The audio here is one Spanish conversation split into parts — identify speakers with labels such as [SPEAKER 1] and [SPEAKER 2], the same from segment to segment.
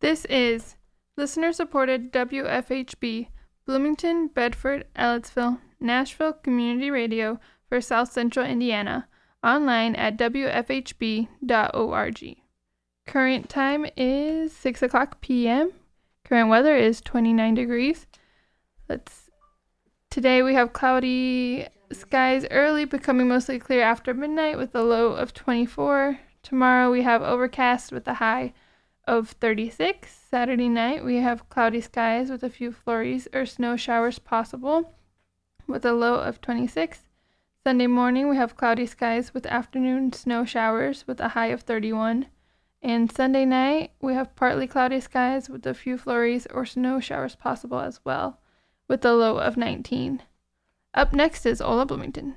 [SPEAKER 1] This is listener supported WFHB, Bloomington, Bedford, Ellettsville, Nashville Community Radio for South Central Indiana, online at WFHB.org. Current time is 6 o'clock p.m. Current weather is 29 degrees. Let's Today we have cloudy skies early, becoming mostly clear after midnight with a low of 24. Tomorrow we have overcast with a high of 36. Saturday night we have cloudy skies with a few flurries or snow showers possible with a low of 26. Sunday morning we have cloudy skies with afternoon snow showers with a high of 31. And Sunday night we have partly cloudy skies with a few flurries or snow showers possible as well with a low of 19. Up next is Ola Bloomington.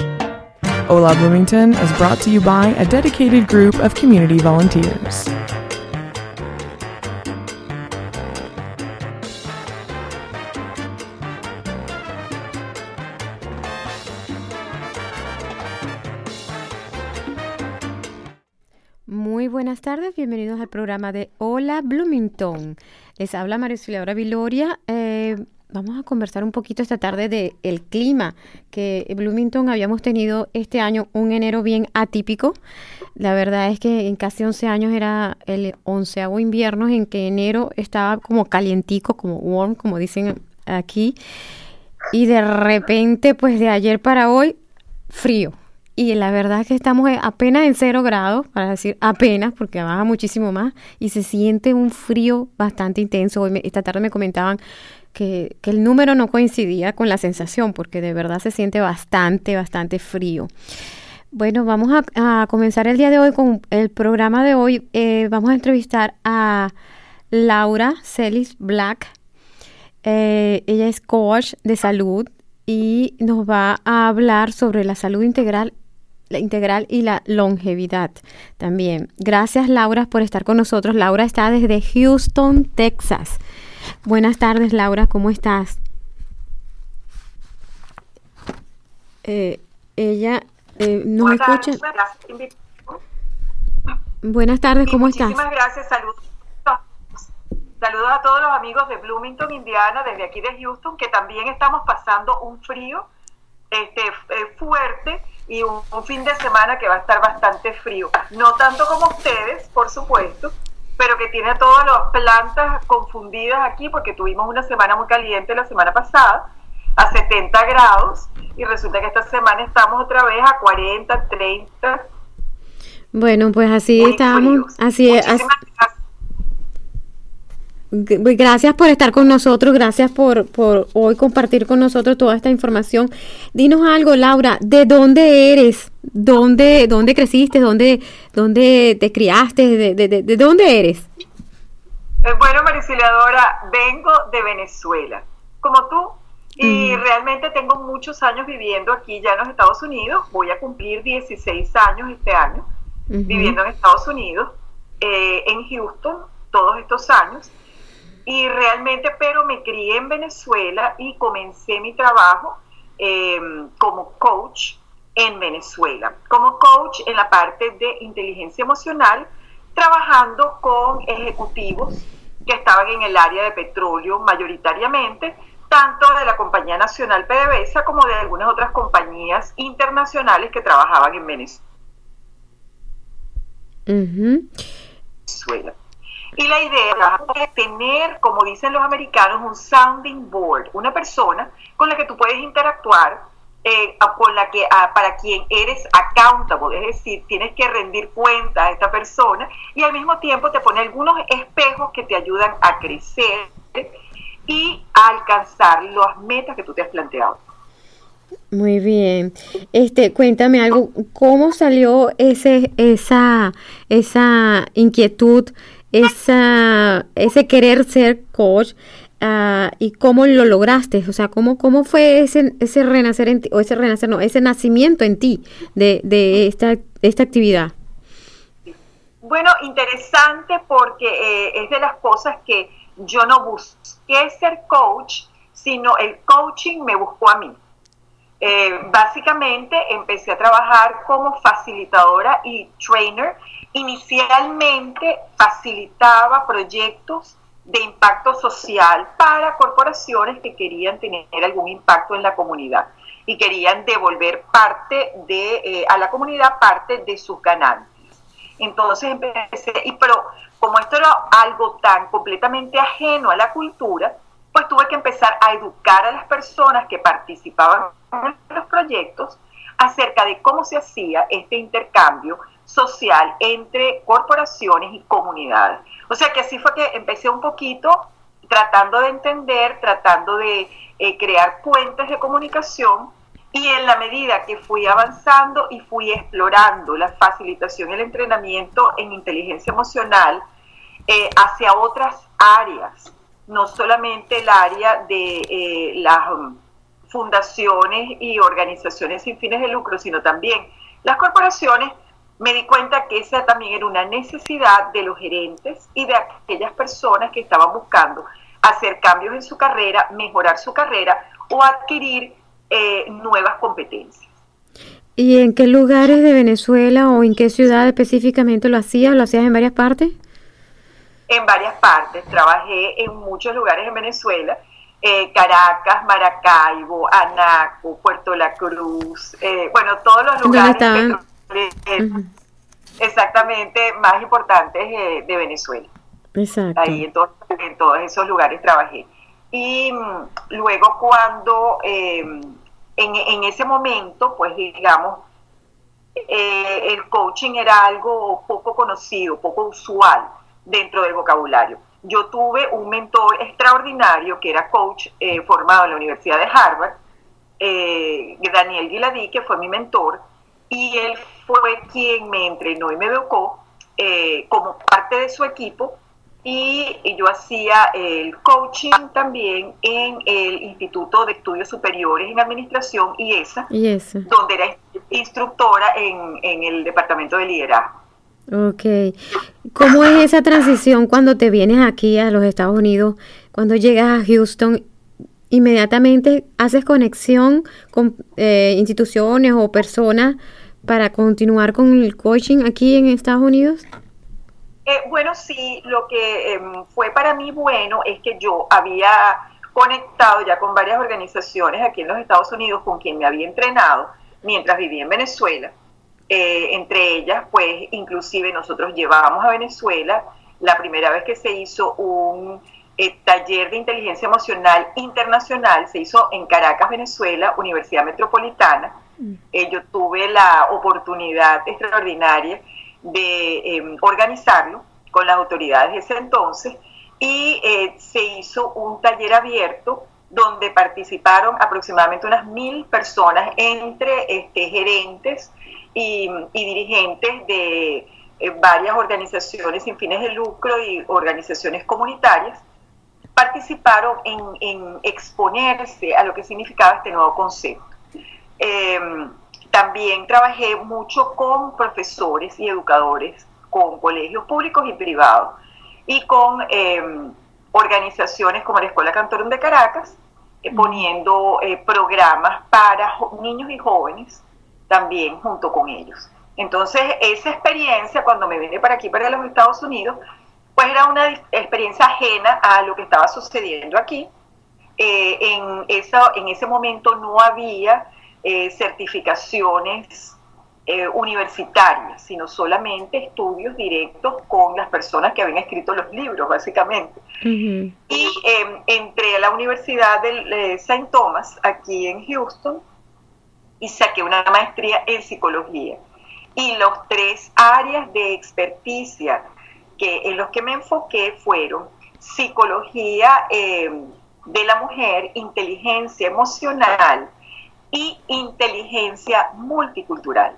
[SPEAKER 2] Hola Bloomington is brought to you by a dedicated group of community volunteers.
[SPEAKER 3] Muy buenas tardes, bienvenidos al programa de Hola Bloomington. Les habla María Viloria. Eh, vamos a conversar un poquito esta tarde del el clima, que Bloomington habíamos tenido este año un enero bien atípico. La verdad es que en casi 11 años era el onceavo invierno en que enero estaba como calientico, como warm, como dicen aquí. Y de repente, pues de ayer para hoy, frío. Y la verdad es que estamos apenas en cero grados, para decir apenas, porque baja muchísimo más, y se siente un frío bastante intenso. Hoy esta tarde me comentaban que, el número no coincidía con la sensación, porque de verdad se siente bastante, bastante frío. Bueno, vamos a, comenzar el día de hoy con el programa de hoy. Eh, vamos a entrevistar a Laura Celis Black. Eh, ella es coach de salud y nos va a hablar sobre la salud integral la integral y la longevidad también. Gracias Laura por estar con nosotros. Laura está desde Houston, Texas. Buenas tardes, Laura, ¿cómo estás? Eh, ella eh, nos Buenas escucha. Tardes, Buenas tardes, ¿cómo estás?
[SPEAKER 4] Muchísimas gracias, saludos. Saludos a todos los amigos de Bloomington, Indiana, desde aquí de Houston, que también estamos pasando un frío este, eh, fuerte y un, un, fin de semana que va a estar bastante frío. No tanto como ustedes, por supuesto, pero que tiene todas las plantas confundidas aquí porque tuvimos una semana muy caliente la semana pasada a 70 grados y resulta que esta semana estamos otra vez a 40, 30.
[SPEAKER 3] Bueno, pues así estamos, así es. Gracias por estar con nosotros, gracias por, por hoy compartir con nosotros toda esta información. Dinos algo, Laura, ¿de dónde eres? ¿Dónde, dónde creciste? ¿Dónde, dónde te criaste? ¿De, de, de dónde eres?
[SPEAKER 4] Eh, bueno, Mariciliadora, vengo de Venezuela, como tú, y mm. realmente tengo muchos años viviendo aquí ya en los Estados Unidos. Voy a cumplir 16 años este año viviendo en Estados Unidos, eh, en Houston, todos estos años y realmente, pero me crié en Venezuela y comencé mi trabajo em, como coach en Venezuela, como coach en la parte de inteligencia emocional, trabajando con ejecutivos que estaban en el área de petróleo mayoritariamente, tanto de la compañía nacional PDVSA como de algunas otras compañías internacionales que trabajaban en Venezuela. Y la idea es tener, como dicen los americanos, un sounding board, una persona con la que tú puedes interactuar, eh, con la que, para quien eres accountable, es decir, tienes que rendir cuenta a esta persona y al mismo tiempo te pone algunos espejos que te ayudan a crecer y alcanzar las metas que tú te has planteado.
[SPEAKER 3] Muy bien. Este, cuéntame algo, ¿cómo salió ese, esa, esa inquietud, esa, ese querer ser coach? Ah, y cómo lo lograste, o sea, cómo, cómo fue ese, ese renacer en ti, o ese renacer, no, ese nacimiento en ti de, de esta, esta actividad.
[SPEAKER 4] Bueno, interesante porque eh, es de las cosas que yo no busqué ser coach, sino el coaching me buscó a mí. Eh, básicamente empecé a trabajar como facilitadora y trainer. Inicialmente facilitaba proyectos de impacto social para corporaciones que querían tener algún impacto en la comunidad y querían devolver parte de, eh, a la comunidad parte de sus ganancias. Entonces empecé, y pero como esto era algo tan completamente ajeno a la cultura, pues tuve que empezar a educar a las personas que participaban en los proyectos acerca de cómo se hacía este intercambio social entre corporaciones y comunidades. O sea que así fue que empecé un poquito tratando de entender, tratando de eh, crear puentes de comunicación y en la medida que fui avanzando y fui explorando la facilitación el entrenamiento en inteligencia emocional eh, hacia otras áreas, no solamente el área de eh, las um, fundaciones y organizaciones sin fines de lucro, sino también las corporaciones, me di cuenta que esa también era una necesidad de los gerentes y de aquellas personas que estaban buscando hacer cambios en su carrera, mejorar su carrera o adquirir eh, nuevas competencias.
[SPEAKER 3] ¿Y en qué lugares de Venezuela o en qué ciudad específicamente lo hacías? ¿Lo hacías en varias partes?
[SPEAKER 4] En varias partes. Trabajé en muchos lugares en Venezuela. Eh, Caracas, Maracaibo, Anaco, Puerto La Cruz, eh, bueno, todos los lugares exactamente más importantes de Venezuela. Exacto. Ahí en, en, todos esos lugares trabajé. Y mm, luego cuando en, ese momento, pues digamos, eh, el coaching era algo poco conocido, poco usual dentro del vocabulario. Yo tuve un mentor extraordinario que era coach eh, formado en la Universidad de Harvard, eh, Daniel Guiladí, que fue mi mentor, y él fue quien me entrenó y me educó como parte de su equipo y yo hacía el coaching también en el Instituto de Estudios Superiores en Administración y esa, donde era instructora en, en el Departamento de Liderazgo.
[SPEAKER 3] Ok. ¿Cómo es esa transición cuando te vienes aquí a los Estados Unidos, cuando llegas a Houston? Inmediatamente haces conexión con eh, instituciones o personas para continuar con el coaching aquí en Estados Unidos?
[SPEAKER 4] Eh, bueno, sí, lo que em, fue para mí bueno es que yo había conectado ya con varias organizaciones aquí en los Estados Unidos con quien me había entrenado mientras vivía en Venezuela. Eh, entre ellas, pues inclusive nosotros llevábamos a Venezuela la primera vez que se hizo un eh, taller de inteligencia emocional internacional, se hizo en Caracas, Venezuela, Universidad Metropolitana. Mm. yo tuve la oportunidad extraordinaria de em, organizarlo con las autoridades de ese entonces y eh, se hizo un taller abierto donde participaron aproximadamente unas mil personas entre este, gerentes y, dirigentes de eh, varias organizaciones sin fines de lucro y organizaciones comunitarias participaron en, exponerse a lo que significaba este nuevo concepto. Em, también trabajé mucho con profesores y educadores, con colegios públicos y privados y con em, organizaciones como la Escuela Cantorum de Caracas, eh, poniendo eh, programas para niños y jóvenes también junto con ellos. Entonces, esa experiencia, cuando me vine para aquí, para los Estados Unidos, pues era una experiencia ajena a lo que estaba sucediendo aquí. Eh, en, esa, en ese momento no había eh, certificaciones eh, universitarias, sino solamente estudios directos con las personas que habían escrito los libros, básicamente. Y em, entré a la Universidad de St. Thomas, aquí en Houston, y saqué una maestría en psicología. Y los tres áreas de experticia que, en los que me enfoqué fueron psicología em, de la mujer, inteligencia emocional y inteligencia multicultural.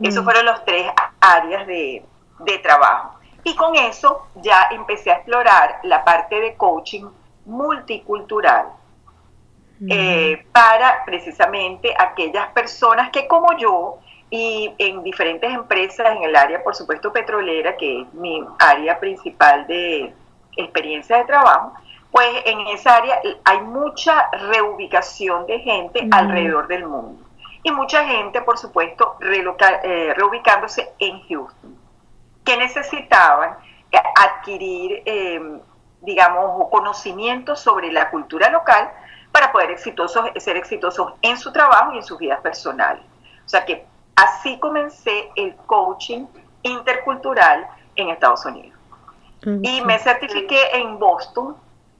[SPEAKER 4] Esos fueron los tres áreas de, de trabajo. Y con eso ya empecé a explorar la parte de coaching multicultural eh, para precisamente aquellas personas que como yo y en diferentes empresas en el área, por supuesto, petrolera, que es mi área principal de experiencia de trabajo, pues en esa área hay mucha reubicación de gente alrededor del mundo. Y mucha gente, por supuesto, eh, reubicándose en Houston, que necesitaban adquirir, em, digamos, conocimientos sobre la cultura local para poder exitosos, ser exitosos en su trabajo y en sus vidas personales. O sea que así comencé el coaching intercultural en Estados Unidos. Y me certifiqué en Boston,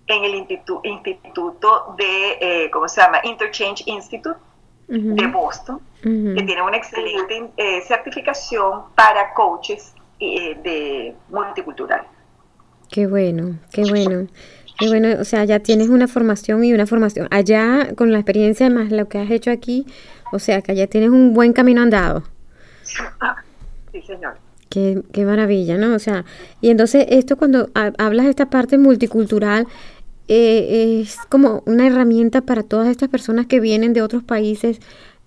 [SPEAKER 4] en el instituto de, eh, ¿cómo se llama? Interchange Institute de Boston, que tiene una excelente eh, certificación para coaches eh, de multicultural.
[SPEAKER 3] Qué bueno, qué bueno. Qué bueno, o sea, ya tienes una formación y una formación. Allá, con la experiencia más lo que has hecho aquí, o sea, que allá tienes un buen camino andado.
[SPEAKER 4] Sí, señor.
[SPEAKER 3] Qué, qué maravilla, ¿no? O sea, y entonces esto cuando hablas de esta parte multicultural, eh, es como una herramienta para todas estas personas que vienen de otros países,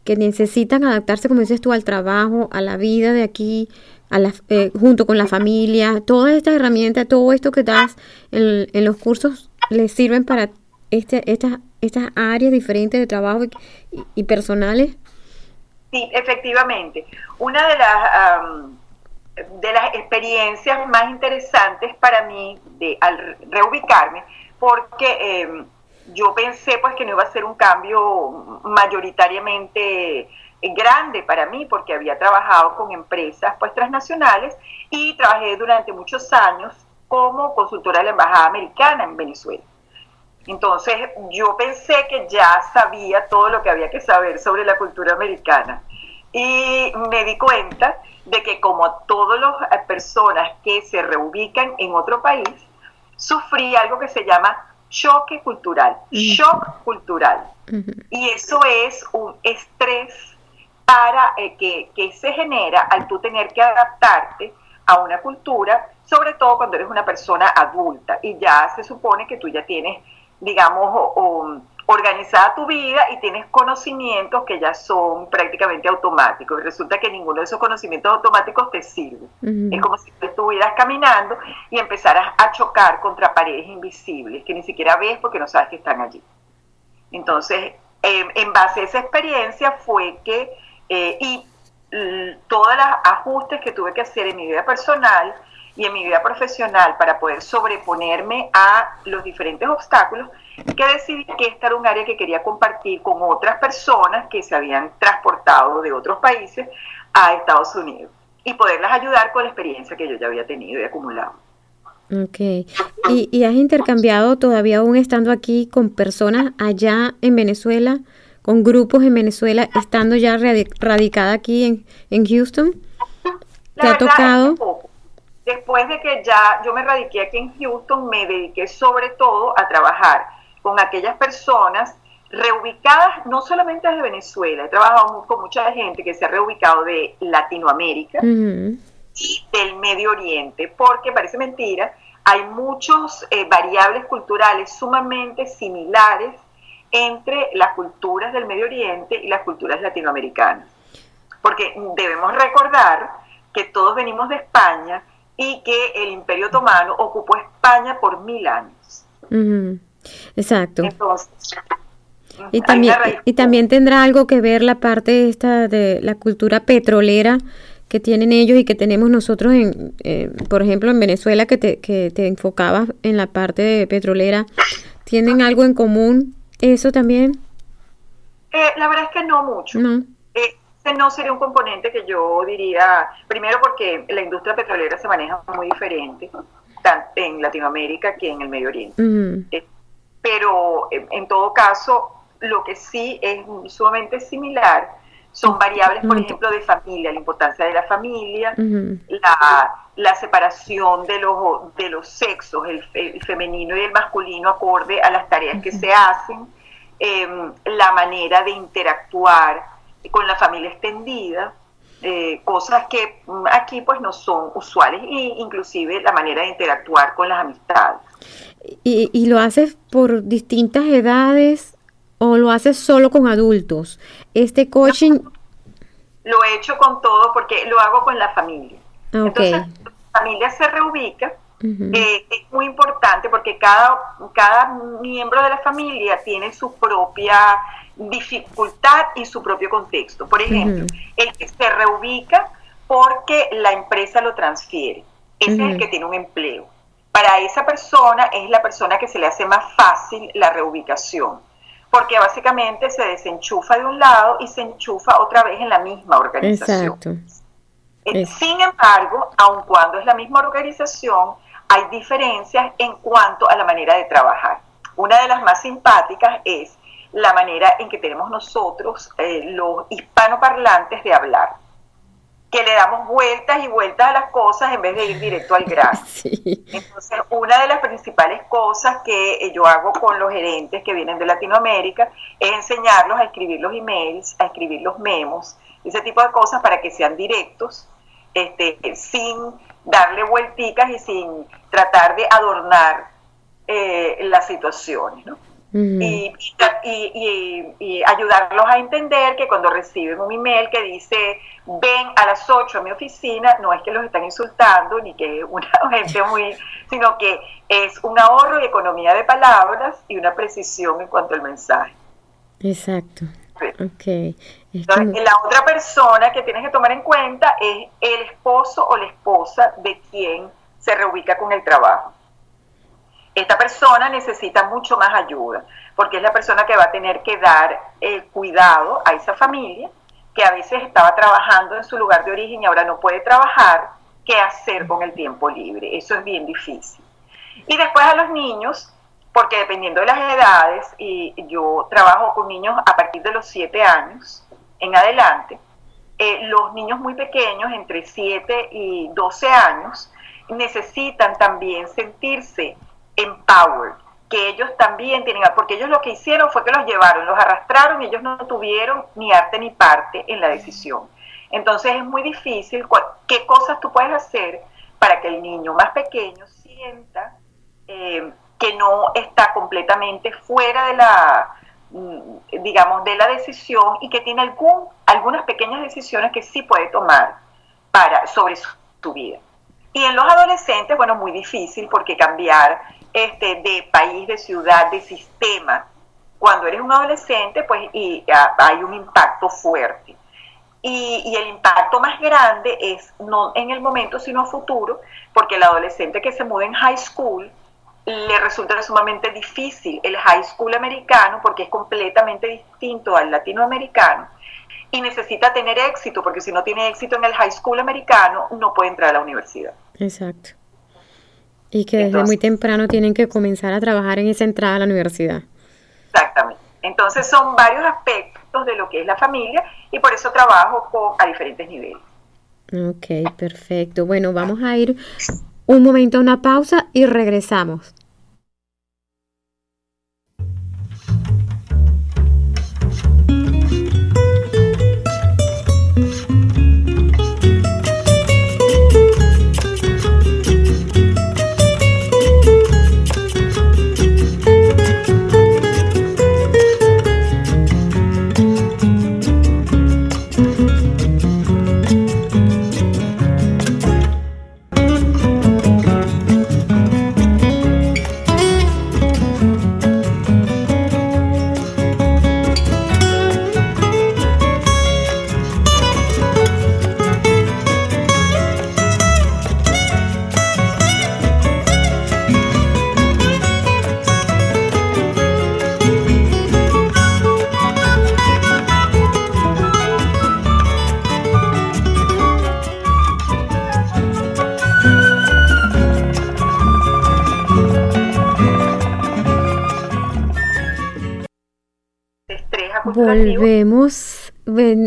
[SPEAKER 3] que necesitan adaptarse, como dices tú, al trabajo, a la vida de aquí, a la, eh, junto con la familia. Todas estas herramientas, todo esto que das en, en los cursos, les sirven para este, estas, estas áreas diferentes de trabajo y, personales.
[SPEAKER 4] Sí, efectivamente. Una de las, de las experiencias más interesantes para mí de, al reubicarme porque em, yo pensé pues que no iba a ser un cambio mayoritariamente grande para mí porque había trabajado con empresas pues transnacionales y trabajé durante muchos años como consultora de la Embajada Americana en Venezuela. Entonces yo pensé que ya sabía todo lo que había que saber sobre la cultura americana y me di cuenta de que como todas las personas que se reubican en otro país, sufrí algo que se llama choque cultural, shock cultural. Y eso es un estrés para eh, que, que, se genera al tú tener que adaptarte a una cultura, sobre todo cuando eres una persona adulta. Y ya se supone que tú ya tienes, digamos, o, organizada tu vida y tienes conocimientos que ya son prácticamente automáticos. Y resulta que ninguno de esos conocimientos automáticos te sirve. Es como si tú estuvieras caminando y empezaras a chocar contra paredes invisibles que ni siquiera ves porque no sabes que están allí. Entonces, em, en base a esa experiencia fue que, eh, y todos los ajustes que tuve que hacer en mi vida personal, y en mi vida profesional para poder sobreponerme a los diferentes obstáculos, que decidí que esta era un área que quería compartir con otras personas que se habían transportado de otros países a Estados Unidos y poderlas ayudar con la experiencia que yo ya había tenido y acumulado.
[SPEAKER 3] Ok. ¿Y, y has intercambiado todavía aún estando aquí con personas allá en Venezuela, con grupos en Venezuela, estando ya radicada aquí en, en Houston? ¿Te ha tocado?
[SPEAKER 4] Después de que ya yo me radiqué aquí en Houston, me dediqué sobre todo a trabajar con aquellas personas reubicadas no solamente de Venezuela, he trabajado con mucha gente que se ha reubicado de Latinoamérica y del Medio Oriente, porque parece mentira, hay muchos eh, variables culturales sumamente similares entre las culturas del Medio Oriente y las culturas latinoamericanas. Porque debemos recordar que todos venimos de España y que el Imperio Otomano ocupó España por mil años.
[SPEAKER 3] Exacto. y también, y también tendrá algo que ver la parte esta de la cultura petrolera que tienen ellos y que tenemos nosotros, en, eh, por ejemplo, en Venezuela, que te, que te enfocabas en la parte de petrolera. ¿Tienen algo en común eso también?
[SPEAKER 4] Eh, la verdad es que no mucho. No. Eh, no sería un componente que yo diría, primero porque la industria petrolera se maneja muy diferente, tanto en Latinoamérica que en el Medio Oriente. Eh, pero en todo caso, lo que sí es sumamente similar Son variables, por ejemplo, de familia, la importancia de la familia, la, la, separación de los, de los sexos, el, femenino y el masculino acorde a las tareas que se hacen, em, la manera de interactuar con la familia extendida, eh, cosas que mm, aquí pues no son usuales, e inclusive la manera de interactuar con las amistades.
[SPEAKER 3] ¿Y, y lo haces por distintas edades o lo haces solo con adultos? Este coaching...
[SPEAKER 4] Lo he hecho con todo porque lo hago con la familia. Entonces, la familia se reubica. Eh, es muy importante porque cada, cada miembro de la familia tiene su propia dificultad y su propio contexto. Por ejemplo, el que se reubica porque la empresa lo transfiere. Ese es el que tiene un empleo. Para esa persona es la persona que se le hace más fácil la reubicación porque básicamente se desenchufa de un lado y se enchufa otra vez en la misma organización. Exacto. Eh, sin embargo, aun cuando es la misma organización, hay diferencias en cuanto a la manera de trabajar. Una de las más simpáticas es la manera en que tenemos nosotros, eh, los hispanoparlantes, de hablar que le damos vueltas y vueltas a las cosas en vez de ir directo al grano. Entonces, una de las principales cosas que yo hago con los gerentes que vienen de Latinoamérica es enseñarlos a escribir los emails, a escribir los memos, ese tipo de cosas para que sean directos, este, sin darle vuelticas y sin tratar de adornar eh, las situaciones. ¿no? y, y, ayudarlos a entender que cuando reciben un email que dice ven a las 8 a mi oficina, no es que los están insultando ni que es una gente muy, sino que es un ahorro y economía de palabras y una precisión en cuanto al mensaje.
[SPEAKER 3] Exacto. Okay.
[SPEAKER 4] Entonces, la otra persona que tienes que tomar en cuenta es el esposo o la esposa de quien se reubica con el trabajo esta persona necesita mucho más ayuda, porque es la persona que va a tener que dar el cuidado a esa familia, que a veces estaba trabajando en su lugar de origen y ahora no puede trabajar, qué hacer con el tiempo libre. Eso es bien difícil. Y después a los niños, porque dependiendo de las edades, y yo trabajo con niños a partir de los 7 años en adelante, eh, los niños muy pequeños, entre 7 y 12 años, necesitan también sentirse empowered, que ellos también tienen, porque ellos lo que hicieron fue que los llevaron, los arrastraron y ellos no tuvieron ni arte ni parte en la decisión. Entonces es muy difícil, ¿qué cosas tú puedes hacer para que el niño más pequeño sienta eh, que no está completamente fuera de la, digamos, de la decisión y que tiene algún, algunas pequeñas decisiones que sí puede tomar para, sobre su vida? Y en los adolescentes, bueno, muy difícil porque cambiar este, de país, de ciudad, de sistema, cuando eres un adolescente, pues y, hay un impacto fuerte. Y, el impacto más grande es no en el momento, sino a futuro, porque el adolescente que se muda en high school le resulta sumamente difícil el high school americano porque es completamente distinto al latinoamericano y necesita tener éxito, porque si no tiene éxito en el high school americano, no puede entrar a la universidad.
[SPEAKER 3] Exacto. Y que desde muy temprano tienen que comenzar a trabajar en esa entrada a la universidad.
[SPEAKER 4] Exactamente. Entonces son varios aspectos de lo que es la familia y por eso trabajo con, a diferentes niveles.
[SPEAKER 3] Ok, perfecto. Bueno, vamos a ir un momento una pausa y regresamos.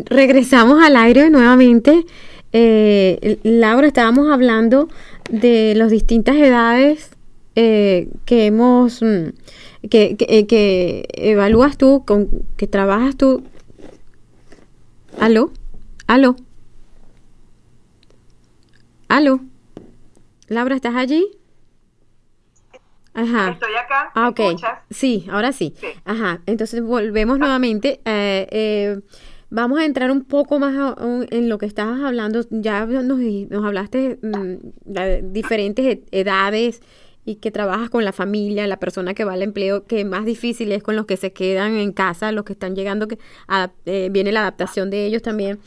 [SPEAKER 3] Regresamos al aire nuevamente. Eh, Laura, estábamos hablando de las distintas edades eh, que hemos, mm, que, que, que, evalúas tú, con, que trabajas tú. ¿Aló? ¿Aló? ¿Aló? Laura, ¿estás allí?
[SPEAKER 4] Ajá. Estoy acá.
[SPEAKER 3] Ah, ok. Sí, ahora sí. Ajá. Entonces volvemos nuevamente. Eh, eh, vamos a entrar un poco más en lo que estabas hablando. Ya nos, hablaste mm, de diferentes edades y que trabajas con la familia, la persona que va al empleo, que más difícil es con los que se quedan en casa, los que están llegando, que eh, viene la adaptación de ellos también.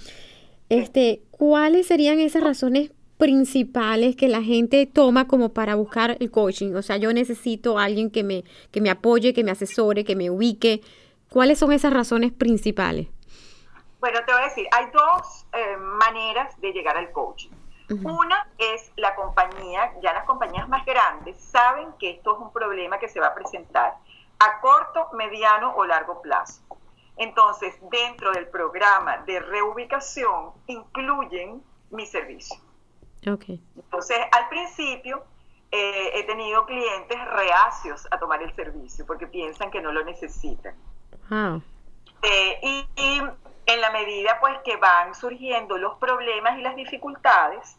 [SPEAKER 3] Este, ¿cuáles serían esas razones principales que la gente toma como para buscar el coaching? O sea, yo necesito a alguien que me, que me apoye, que me asesore, que me ubique. ¿Cuáles son esas razones principales?
[SPEAKER 4] Bueno, te voy a decir, hay dos eh, maneras de llegar al coaching. Una es la compañía, ya las compañías más grandes saben que esto es un problema que se va a presentar a corto, mediano o largo plazo. Entonces, dentro del programa de reubicación incluyen mi servicio. Entonces, al principio eh, he tenido clientes reacios a tomar el servicio porque piensan que no lo necesitan. Eh, y, en la medida pues que van surgiendo los problemas y las dificultades,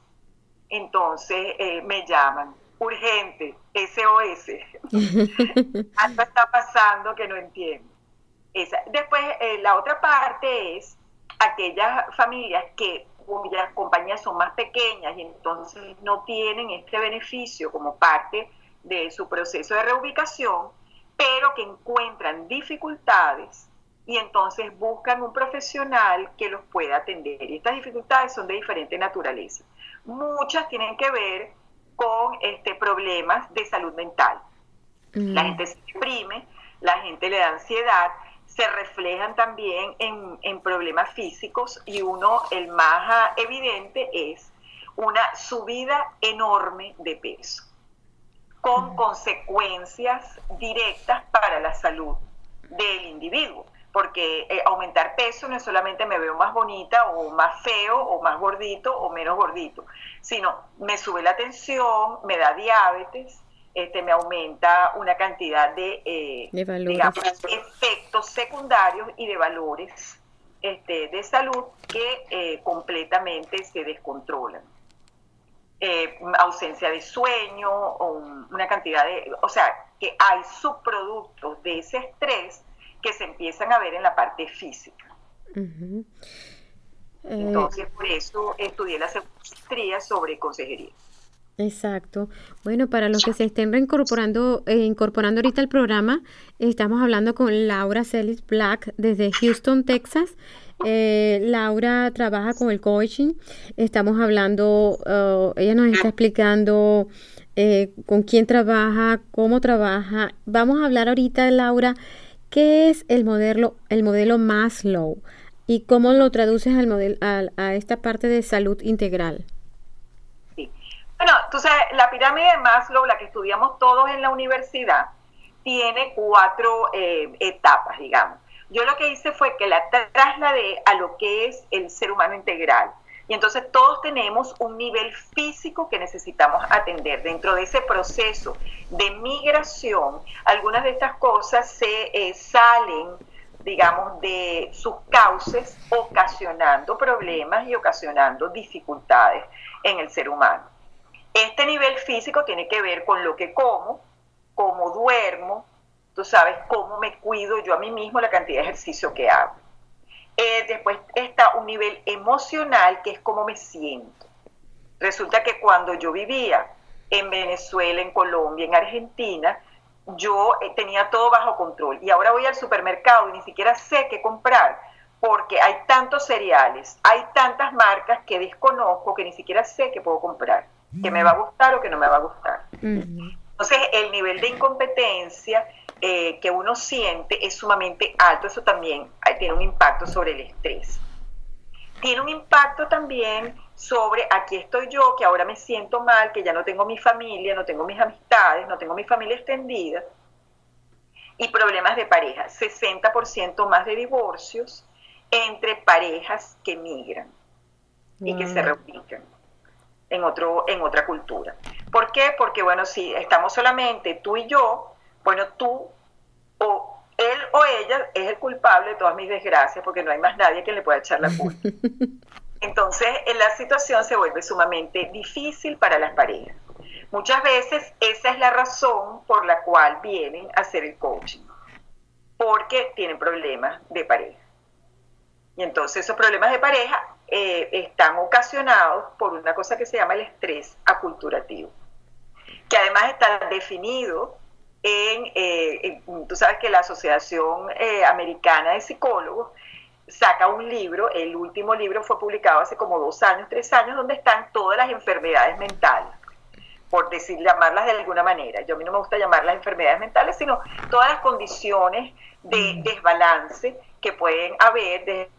[SPEAKER 4] entonces eh, me llaman urgente, SOS. Algo está pasando que no entiendo. Después, la otra parte es aquellas familias que cuyas compañías son más pequeñas y entonces no tienen este beneficio como parte de su proceso de reubicación, pero que encuentran dificultades y entonces buscan un profesional que los pueda atender. Y estas dificultades son de diferente naturaleza. Muchas tienen que ver con este, problemas de salud mental. La mm. gente se deprime, la gente le da ansiedad, se reflejan también en, problemas físicos y uno, el más evidente, es una subida enorme de peso, con consecuencias directas para la salud del individuo. Porque eh, aumentar peso no es solamente me veo más bonita o más feo o más gordito o menos gordito, sino me sube la tensión, me da diabetes, este, me aumenta una cantidad de, eh, efectos secundarios y de valores este, de salud que eh, completamente se descontrolan. Eh, ausencia de sueño, o una cantidad de, o sea, que hay subproductos de ese estrés que se empiezan a ver en la parte física. Entonces, por eso estudié la maestría sobre consejería.
[SPEAKER 3] Exacto. Bueno, para los que se estén reincorporando, eh, incorporando ahorita al programa, estamos hablando con Laura Celis Black desde Houston, Texas. Eh, Laura trabaja con el coaching. Estamos hablando, uh, ella nos está explicando eh, con quién trabaja, cómo trabaja. Vamos a hablar ahorita, Laura, qué es el modelo, el modelo Maslow y cómo lo traduces al modelo, a esta parte de salud integral.
[SPEAKER 4] Bueno, tú sabes, la pirámide de Maslow, la que estudiamos todos en la universidad, tiene cuatro eh, etapas, digamos. Yo lo que hice fue que la trasladé a lo que es el ser humano integral. Y entonces todos tenemos un nivel físico que necesitamos atender. Dentro de ese proceso de migración, algunas de estas cosas se eh, salen, digamos, de sus cauces, ocasionando problemas y ocasionando dificultades en el ser humano. Este nivel físico tiene que ver con lo que como, cómo duermo, tú sabes, cómo me cuido yo a mí mismo, la cantidad de ejercicio que hago. Eh, después está un nivel emocional, que es cómo me siento. Resulta que cuando yo vivía en Venezuela, en Colombia, en Argentina, yo eh, tenía todo bajo control. Y ahora voy al supermercado y ni siquiera sé qué comprar, porque hay tantos cereales, hay tantas marcas que desconozco que ni siquiera sé qué puedo comprar que me va a gustar o que no me va a gustar. Entonces, el nivel de incompetencia eh, que uno siente es sumamente alto. Eso también tiene un impacto sobre el estrés. Tiene un impacto también sobre aquí estoy yo, que ahora me siento mal, que ya no tengo mi familia, no tengo mis amistades, no tengo mi familia extendida. y problemas de pareja. 60% más de divorcios entre parejas que migran y que se reubican en, otro, en otra cultura. ¿Por qué? Porque, bueno, si estamos solamente tú y yo, bueno, tú o él o ella es el culpable de todas mis desgracias porque no hay más nadie que le pueda echar la culpa. Entonces, la situación se vuelve sumamente difícil para las parejas. Muchas veces esa es la razón por la cual vienen a hacer el coaching, porque tienen problemas de pareja. Y entonces esos problemas de pareja eh, están ocasionados por una cosa que se llama el estrés aculturativo, que además está definido en, eh, tú sabes que la Asociación eh, Americana de Psicólogos saca un libro, el último libro fue publicado hace como dos años, tres años, donde están todas las enfermedades mentales, por decir, llamarlas de alguna manera. Yo a mí no me gusta llamarlas enfermedades mentales, sino todas las condiciones de mm. desbalance que pueden haber desde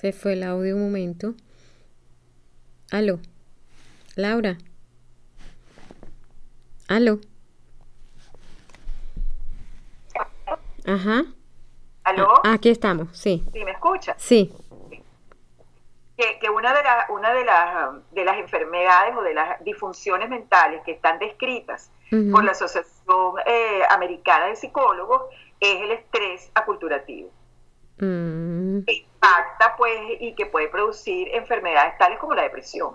[SPEAKER 3] Se fue el audio un momento. Aló. Laura. Aló. Ajá.
[SPEAKER 4] ¿Aló?
[SPEAKER 3] Ah, aquí estamos, sí.
[SPEAKER 4] ¿Sí me escucha?
[SPEAKER 3] Sí.
[SPEAKER 4] Que, una, de, una de, las, de las enfermedades o de las disfunciones mentales que están descritas por la Asociación eh, Americana de Psicólogos es el estrés aculturativo. Mm. Impacta pues y que puede producir enfermedades tales como la depresión.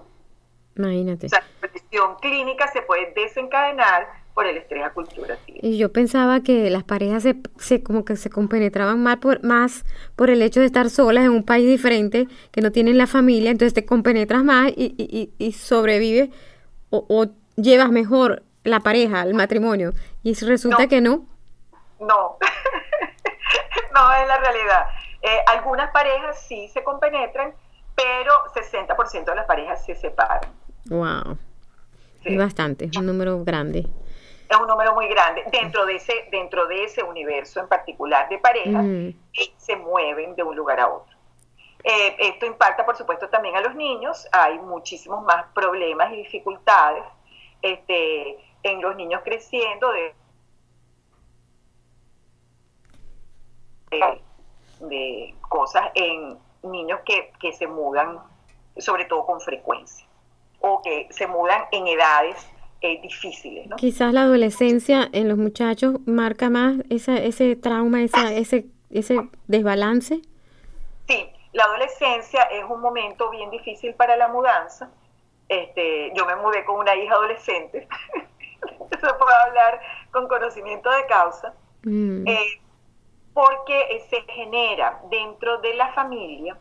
[SPEAKER 3] Imagínate.
[SPEAKER 4] O sea, la depresión clínica se puede desencadenar por el estrés aculturativo.
[SPEAKER 3] Y yo pensaba que las parejas se, se, como que se compenetraban más por, más por el hecho de estar solas en un país diferente, que no tienen la familia, entonces te compenetras más y, y, y sobrevives o, o, llevas mejor la pareja, el matrimonio. Y resulta que no.
[SPEAKER 4] No, no es la realidad. Eh, algunas parejas sí se compenetran, pero 60% de las parejas se separan.
[SPEAKER 3] Wow. Es bastante, es un número grande
[SPEAKER 4] es un número muy grande. Dentro de ese, dentro de ese universo en particular de parejas, se mueven de un lugar a otro. Eh, esto impacta, por supuesto, también a los niños. Hay muchísimos más problemas y dificultades este, en los niños creciendo de, de, cosas en niños que, que se mudan, sobre todo con frecuencia, o que se mudan en edades eh, difíciles. ¿no?
[SPEAKER 3] Quizás la adolescencia en los muchachos marca más esa, ese trauma, esa, ese, ese desbalance.
[SPEAKER 4] Sí, la adolescencia es un momento bien difícil para la mudanza. Este, yo me mudé con una hija adolescente, se puede hablar con conocimiento de causa, mm. eh, porque se genera dentro de la familia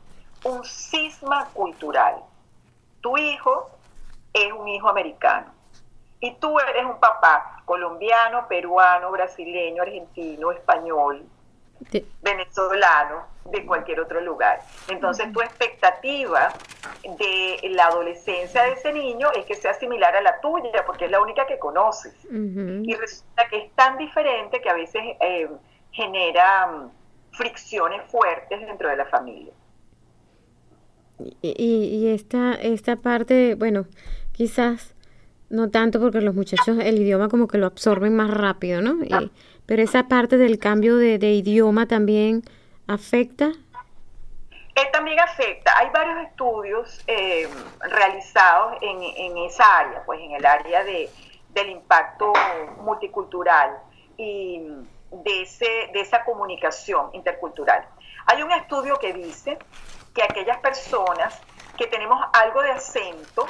[SPEAKER 4] un cisma cultural. Tu hijo es un hijo americano y tú eres un papá colombiano, peruano, brasileño, argentino, español, venezolano, de cualquier otro lugar. Entonces tu expectativa de la adolescencia de ese niño es que sea similar a la tuya, porque es la única que conoces. Y resulta que es tan diferente que a veces eh, genera mm, fricciones fuertes dentro de la familia.
[SPEAKER 3] Y, y esta, esta parte, bueno, quizás no tanto porque los muchachos el idioma como que lo absorben más rápido, ¿no? pero esa parte del cambio de, idioma también afecta.
[SPEAKER 4] Eh, también afecta. Hay varios estudios eh, realizados en, en, esa área, pues en el área de, del impacto multicultural y de, ese, de esa comunicación intercultural. Hay un estudio que dice que aquellas personas que tenemos algo de acento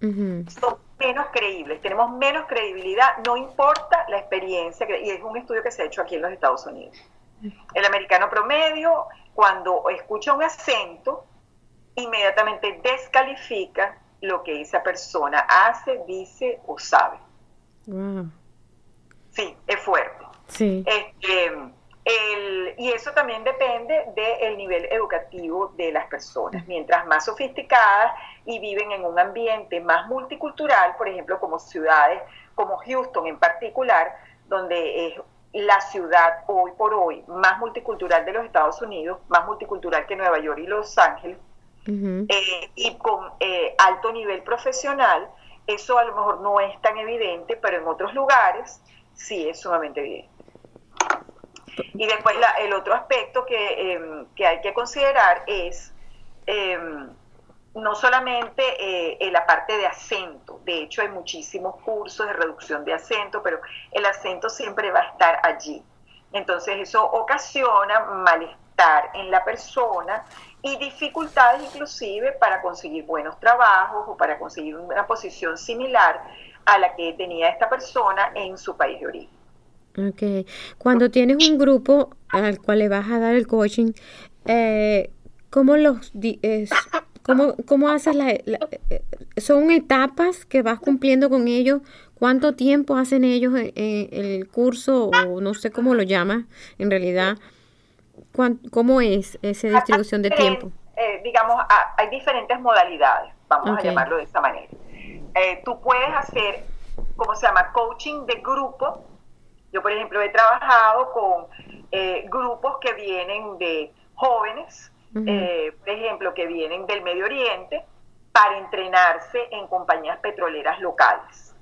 [SPEAKER 4] son menos creíbles, tenemos menos credibilidad, no importa la experiencia, y es un estudio que se ha hecho aquí en los Estados Unidos. El americano promedio, cuando escucha un acento, inmediatamente descalifica lo que esa persona hace, dice o sabe. Sí, es fuerte.
[SPEAKER 3] Sí.
[SPEAKER 4] Este, el, y eso también depende del nivel educativo de las personas. Mientras más sofisticadas y viven en un ambiente más multicultural, por ejemplo, como ciudades como Houston en particular, donde es la ciudad hoy por hoy más multicultural de los Estados Unidos, más multicultural que Nueva York y Los Ángeles, eh, y con eh, alto nivel profesional, Eso a lo mejor no es tan evidente, pero en otros lugares sí es sumamente evidente. Y después el otro aspecto que, em, que, hay que considerar es em, no solamente eh, la parte de acento, de hecho hay muchísimos cursos de reducción de acento, pero el acento siempre va a estar allí. Entonces eso ocasiona malestar en la persona y dificultades inclusive para conseguir buenos trabajos o para conseguir una posición similar a la que tenía esta persona en su país de origen.
[SPEAKER 3] Ok. Cuando tienes un grupo al cual le vas a dar el coaching, eh, ¿cómo los cómo, cómo haces la, son etapas que vas cumpliendo con ellos? ¿Cuánto tiempo hacen ellos en, el curso o no sé cómo lo llamas en realidad? ¿Cómo es esa distribución de tiempo?
[SPEAKER 4] Eh, digamos, hay diferentes modalidades, vamos a llamarlo de esta manera. Eh, tú puedes hacer, ¿cómo se llama? Coaching de grupo yo, por ejemplo, he trabajado con eh, grupos que vienen de jóvenes, eh, por ejemplo, que vienen del Medio Oriente para entrenarse en compañías petroleras locales.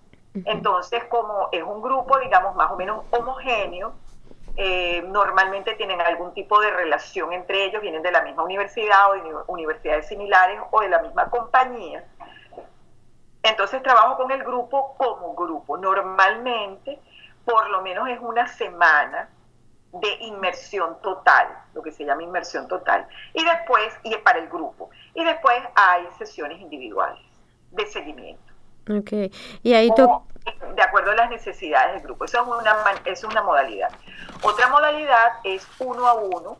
[SPEAKER 4] Entonces, como es un grupo, digamos, más o menos homogéneo, eh, normalmente tienen algún tipo de relación entre ellos, vienen de la misma universidad o de universidades similares o de la misma compañía. Entonces trabajo con el grupo como grupo. Normalmente por lo menos es una semana de inmersión total, lo que se llama inmersión total. Y después, y es para el grupo. Y después hay sesiones individuales de seguimiento.
[SPEAKER 3] Ok. Y ahí
[SPEAKER 4] tú... De acuerdo a las necesidades del grupo. Eso es una, es una modalidad. Otra modalidad es uno a uno,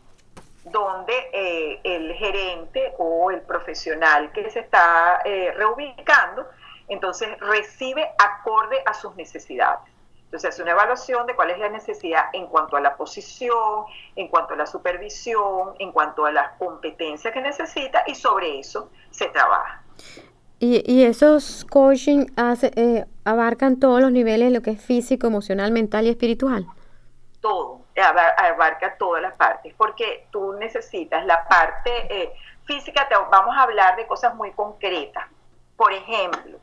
[SPEAKER 4] donde eh, el gerente o el profesional que se está eh, reubicando, entonces recibe acorde a sus necesidades. Entonces, es una evaluación de cuál es la necesidad en cuanto a la posición, en cuanto a la supervisión, en cuanto a las competencias que necesita y sobre eso se trabaja.
[SPEAKER 3] Y, esos coaching hace, eh, abarcan todos los niveles, lo que es físico, emocional, mental y espiritual.
[SPEAKER 4] Todo, abarca todas las partes, porque tú necesitas la parte eh, física, te, vamos a hablar de cosas muy concretas. Por ejemplo,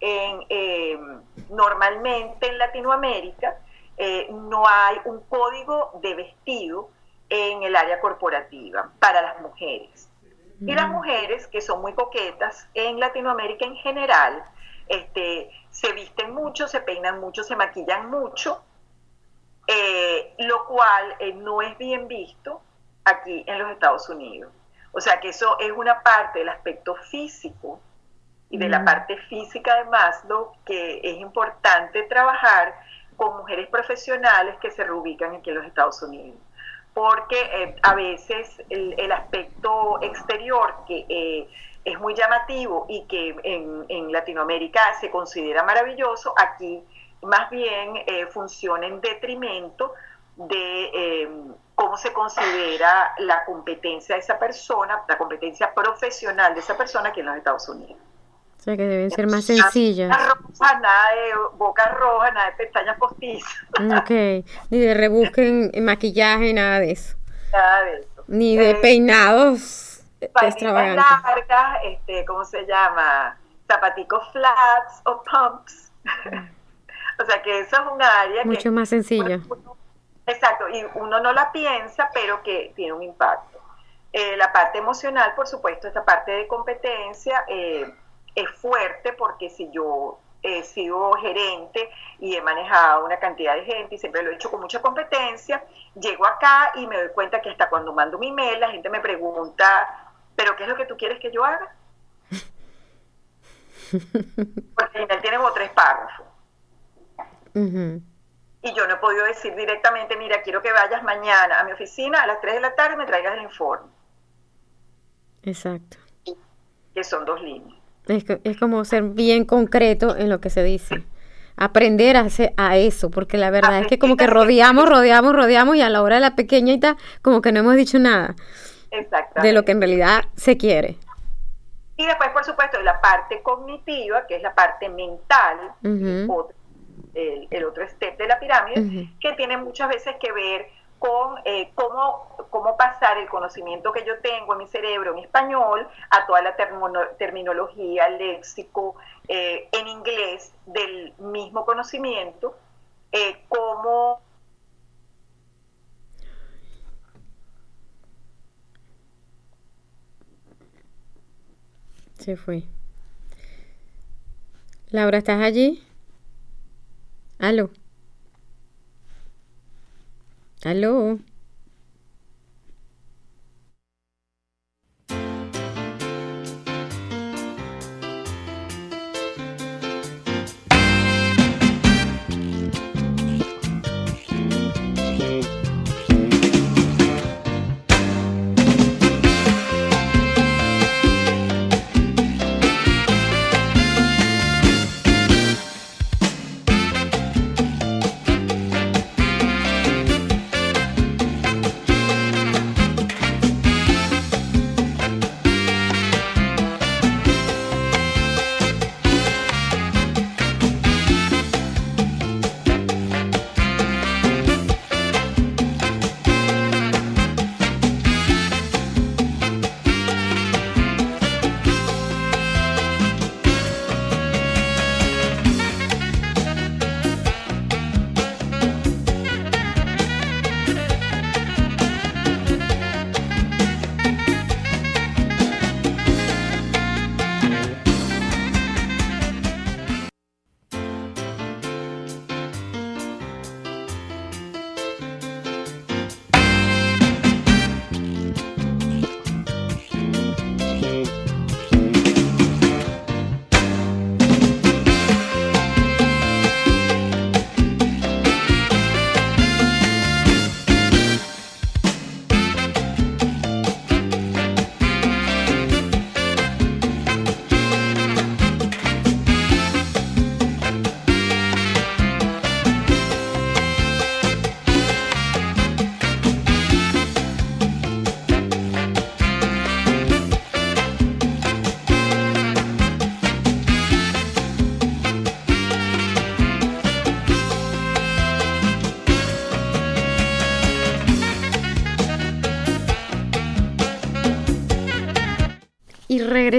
[SPEAKER 4] en, em, normalmente en Latinoamérica eh, no hay un código de vestido en el área corporativa para las mujeres. Y las mm. mujeres, que son muy coquetas en Latinoamérica en general, este, se visten mucho, se peinan mucho, se maquillan mucho, eh, lo cual eh, no es bien visto aquí en los Estados Unidos. O sea que eso es una parte del aspecto físico y de la mm. parte física de Maslow, que es importante trabajar con mujeres profesionales que se reubican aquí en los Estados Unidos. Porque eh, a veces el, aspecto exterior, que eh, es muy llamativo y que en, Latinoamérica se considera maravilloso, aquí más bien eh, funciona en detrimento de cómo se considera la competencia de esa persona, la competencia profesional de esa persona aquí en los Estados Unidos.
[SPEAKER 3] O sea que deben ser más sencillas.
[SPEAKER 4] Nada, de boca roja, nada de pestañas postizas.
[SPEAKER 3] Mm, ok, ni de rebusque en maquillaje, nada de eso.
[SPEAKER 4] Nada de eso.
[SPEAKER 3] Ni de eh, peinados extravagantes.
[SPEAKER 4] largas, este, ¿cómo se llama? Zapaticos flats o pumps. o sea que eso es un área
[SPEAKER 3] Mucho más sencilla.
[SPEAKER 4] exacto, y uno no la piensa, pero que tiene un impacto. Eh, la parte emocional, por supuesto, esta parte de competencia, eh, es fuerte porque si yo he sido gerente y he manejado una cantidad de gente y siempre lo he hecho con mucha competencia, llego acá y me doy cuenta que hasta cuando mando mi email la gente me pregunta, ¿pero qué es lo que tú quieres que yo haga? Porque el email tiene como tres párrafos. Y yo no he podido decir directamente, mira, quiero que vayas mañana a mi oficina a las 3 de la tarde y me traigas el informe.
[SPEAKER 3] Exacto.
[SPEAKER 4] Que son dos líneas.
[SPEAKER 3] Es, es, como ser bien concreto en lo que se dice. Aprender a, hacer, a eso, porque la verdad es que como que rodeamos, rodeamos, rodeamos y a la hora de la pequeñita como que no hemos dicho nada de lo que en realidad se quiere.
[SPEAKER 4] Y después, por supuesto, la parte cognitiva, que es la parte mental, el, otro step de la pirámide, que tiene muchas veces que ver con eh, cómo, cómo pasar el conocimiento que yo tengo en mi cerebro en español a toda la terminología, léxico, eh, en inglés del mismo conocimiento, eh, cómo...
[SPEAKER 3] Se fue. Laura, ¿estás allí? Aló. Aló.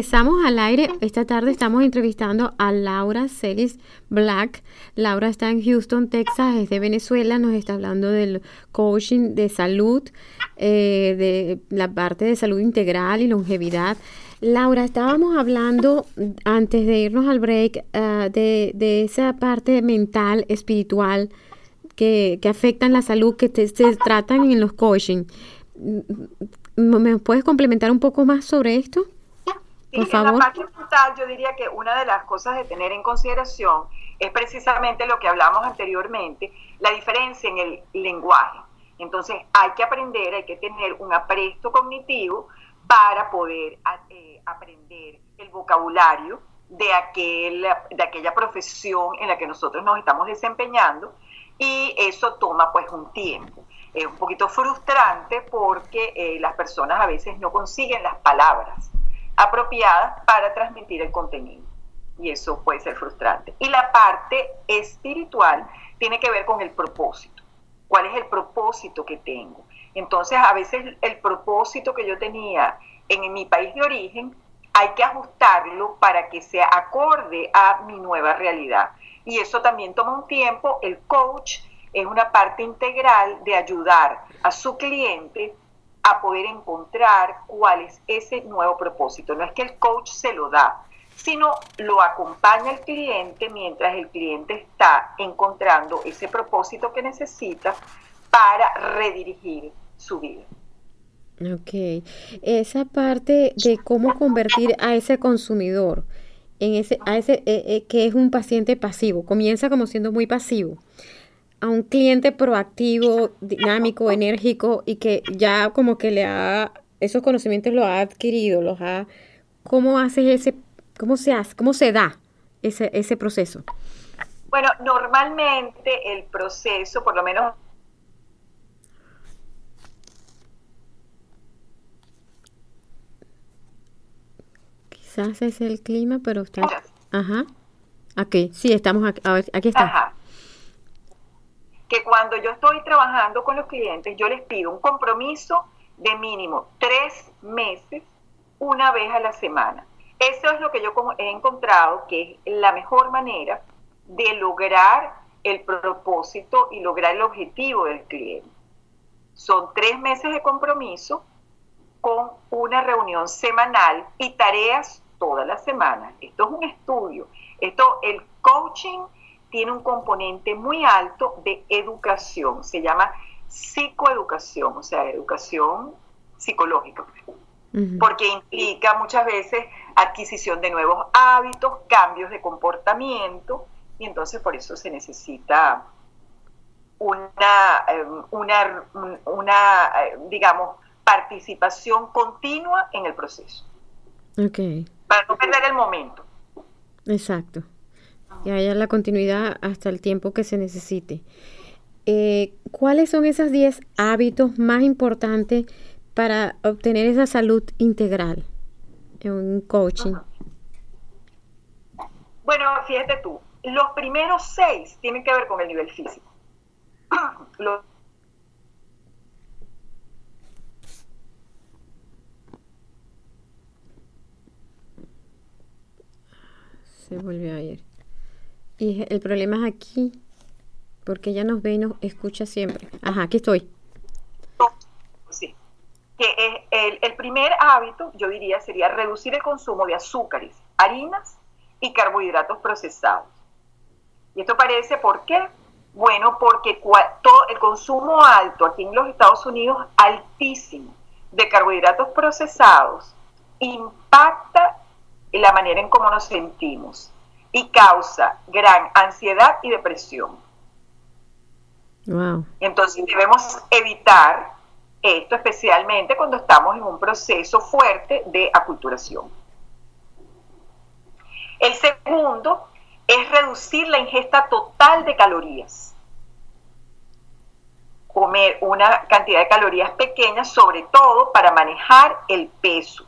[SPEAKER 3] Regresamos al aire. Esta tarde estamos entrevistando a Laura Celis Black. Laura está en Houston, Texas, es de Venezuela. Nos está hablando del coaching de salud, eh, de la parte de salud integral y longevidad. Laura, estábamos hablando antes de irnos al break uh, de, esa parte mental, espiritual, que, que afectan la salud, que se tratan en los coaching. ¿Me puedes complementar un poco más sobre esto?
[SPEAKER 4] En la parte mental yo diría que una de las cosas de tener en consideración es precisamente lo que hablamos anteriormente, la diferencia en el lenguaje. Entonces hay que aprender, hay que tener un apresto cognitivo para poder eh, aprender el vocabulario de, aquel, de aquella profesión en la que nosotros nos estamos desempeñando y eso toma pues un tiempo. Es un poquito frustrante porque eh, las personas a veces no consiguen las palabras apropiadas para transmitir el contenido. Y eso puede ser frustrante. Y la parte espiritual tiene que ver con el propósito. ¿Cuál es el propósito que tengo? Entonces, a veces el propósito que yo tenía en mi país de origen, hay que ajustarlo para que sea acorde a mi nueva realidad. Y eso también toma un tiempo. El coach es una parte integral de ayudar a su cliente a poder encontrar cuál es ese nuevo propósito. No es que el coach se lo da, sino lo acompaña el cliente mientras el cliente está encontrando ese propósito que necesita para redirigir su vida.
[SPEAKER 3] Ok, esa parte de cómo convertir a ese consumidor en ese, a ese eh, eh, que es un paciente pasivo, comienza como siendo muy pasivo a un cliente proactivo, dinámico, enérgico y que ya como que le ha, esos conocimientos los ha adquirido, los ha, ¿cómo haces ese, cómo se hace, cómo se da ese, ese proceso?
[SPEAKER 4] Bueno, normalmente el proceso, por lo menos
[SPEAKER 3] Quizás es el clima, pero está... Ajá. Aquí, sí, estamos aquí. aquí está. Ajá
[SPEAKER 4] que cuando yo estoy trabajando con los clientes, yo les pido un compromiso de mínimo tres meses, una vez a la semana. Eso es lo que yo he encontrado que es la mejor manera de lograr el propósito y lograr el objetivo del cliente. Son tres meses de compromiso con una reunión semanal y tareas toda la semana. Esto es un estudio. Esto, el coaching tiene un componente muy alto de educación. Se llama psicoeducación, o sea, educación psicológica. Porque implica muchas veces adquisición de nuevos hábitos, cambios de comportamiento, y entonces por eso se necesita una, em, una, una eh, digamos, participación continua en el proceso.
[SPEAKER 3] Ok.
[SPEAKER 4] Para no perder el momento.
[SPEAKER 3] Exacto. Y haya la continuidad hasta el tiempo que se necesite. Eh, ¿Cuáles son esos 10 hábitos más importantes para obtener esa salud integral en un coaching?
[SPEAKER 4] Bueno, fíjate tú, los primeros seis tienen que ver con el nivel físico.
[SPEAKER 3] Se volvió a ir. Y el problema es aquí, porque ella nos ve y nos escucha siempre. Ajá, aquí estoy.
[SPEAKER 4] Sí. Que es el, primer hábito, yo diría, sería reducir el consumo de azúcares, harinas y carbohidratos procesados. ¿Y esto parece por qué? Bueno, porque todo el consumo alto aquí en los Estados Unidos, altísimo, de carbohidratos procesados, impacta la manera en cómo nos sentimos y causa gran ansiedad y depresión.
[SPEAKER 3] Wow.
[SPEAKER 4] Entonces debemos evitar esto especialmente cuando estamos en un proceso fuerte de aculturación. El segundo es reducir la ingesta total de calorías. Comer una cantidad de calorías pequeñas, sobre todo para manejar el peso.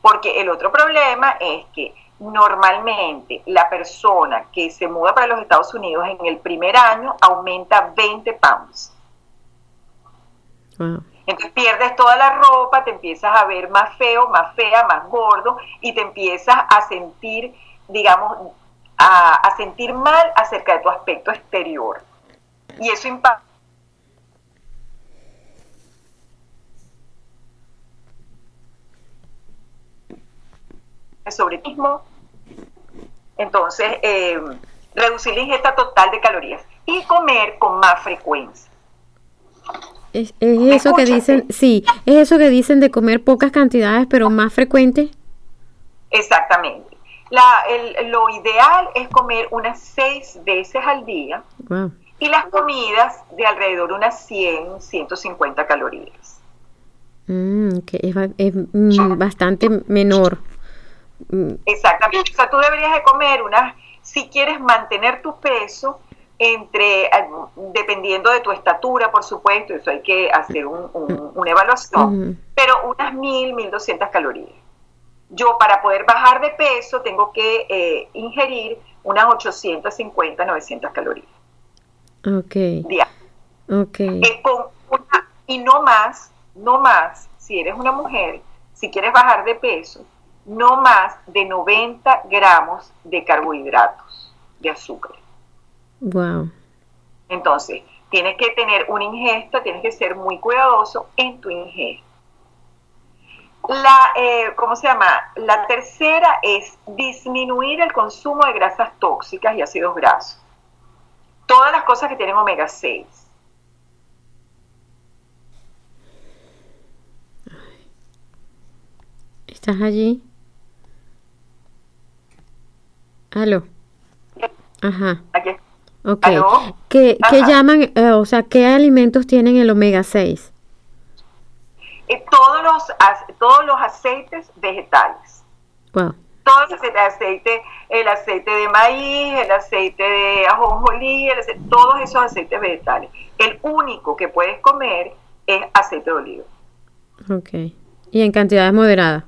[SPEAKER 4] Porque el otro problema es que normalmente la persona que se muda para los Estados Unidos en el primer año aumenta 20 pounds. Entonces pierdes toda la ropa, te empiezas a ver más feo, más fea, más gordo y te empiezas a sentir, digamos, a, sentir mal acerca de tu aspecto exterior. Y eso impacta sobre mismo. Entonces, eh, reducir la ingesta total de calorías y comer con más frecuencia.
[SPEAKER 3] Es, eso que dicen, sí, es eso que dicen de comer pocas cantidades pero más frecuente.
[SPEAKER 4] Exactamente. La, lo ideal es comer unas seis veces al día y las comidas de alrededor de unas 100, 150 calorías.
[SPEAKER 3] Mm, que es, es mm, bastante menor.
[SPEAKER 4] Exactamente. O sea, tú deberías de comer unas, si quieres mantener tu peso, entre, eh, dependiendo de tu estatura, por supuesto, eso hay que hacer una evaluación, pero unas 1000, 1200 calorías. Yo para poder bajar de peso tengo que eh, ingerir unas 850, 900 calorías.
[SPEAKER 3] Ok. Okay.
[SPEAKER 4] Eh, y no más, no más, si eres una mujer, si quieres bajar de peso, no más de 90 gramos de carbohidratos, de azúcar.
[SPEAKER 3] Wow.
[SPEAKER 4] Entonces, tienes que tener una ingesta, tienes que ser muy cuidadoso en tu ingesta. La, eh, ¿cómo se llama? La tercera es disminuir el consumo de grasas tóxicas y ácidos grasos. Todas las cosas que tienen omega 6.
[SPEAKER 3] ¿Estás allí? Aló. Ajá.
[SPEAKER 4] Aquí.
[SPEAKER 3] Ok. ¿Qué, llaman, eh, o sea, qué alimentos tienen el omega 6?
[SPEAKER 4] Eh, todos, los, todos los aceites vegetales.
[SPEAKER 3] Wow.
[SPEAKER 4] Todos los aceites, el aceite de maíz, el aceite de ajonjolí, todos esos aceites vegetales. El único que puedes comer es aceite de oliva.
[SPEAKER 3] Ok. ¿Y en cantidades moderadas?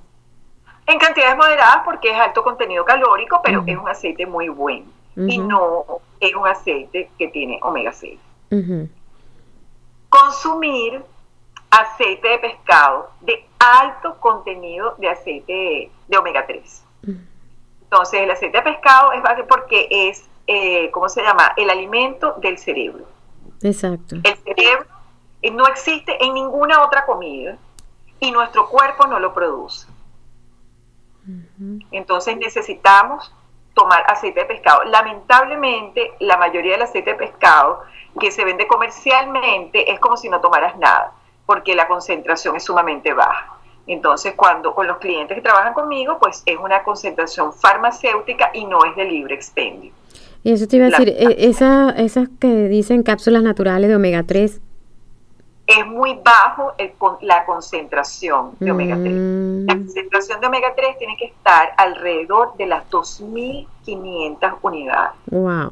[SPEAKER 4] En cantidades moderadas porque es alto contenido calórico, pero es un aceite muy bueno. Y no es un aceite que tiene omega 6. Consumir aceite de pescado de alto contenido de aceite de omega 3. Entonces, el aceite de pescado es base porque es, eh, ¿cómo se llama? El alimento del cerebro.
[SPEAKER 3] Exacto.
[SPEAKER 4] El cerebro no existe en ninguna otra comida y nuestro cuerpo no lo produce. Entonces necesitamos tomar aceite de pescado. Lamentablemente, la mayoría del aceite de pescado que se vende comercialmente es como si no tomaras nada, porque la concentración es sumamente baja. Entonces, cuando con los clientes que trabajan conmigo, pues es una concentración farmacéutica y no es de libre expendio.
[SPEAKER 3] Y eso te iba a decir, e, esa, esas que dicen cápsulas naturales de omega 3,
[SPEAKER 4] es muy bajo la concentración de omega 3.
[SPEAKER 3] Mm.
[SPEAKER 4] La concentración de omega 3 tiene que estar alrededor de las 2.500 unidades
[SPEAKER 3] wow.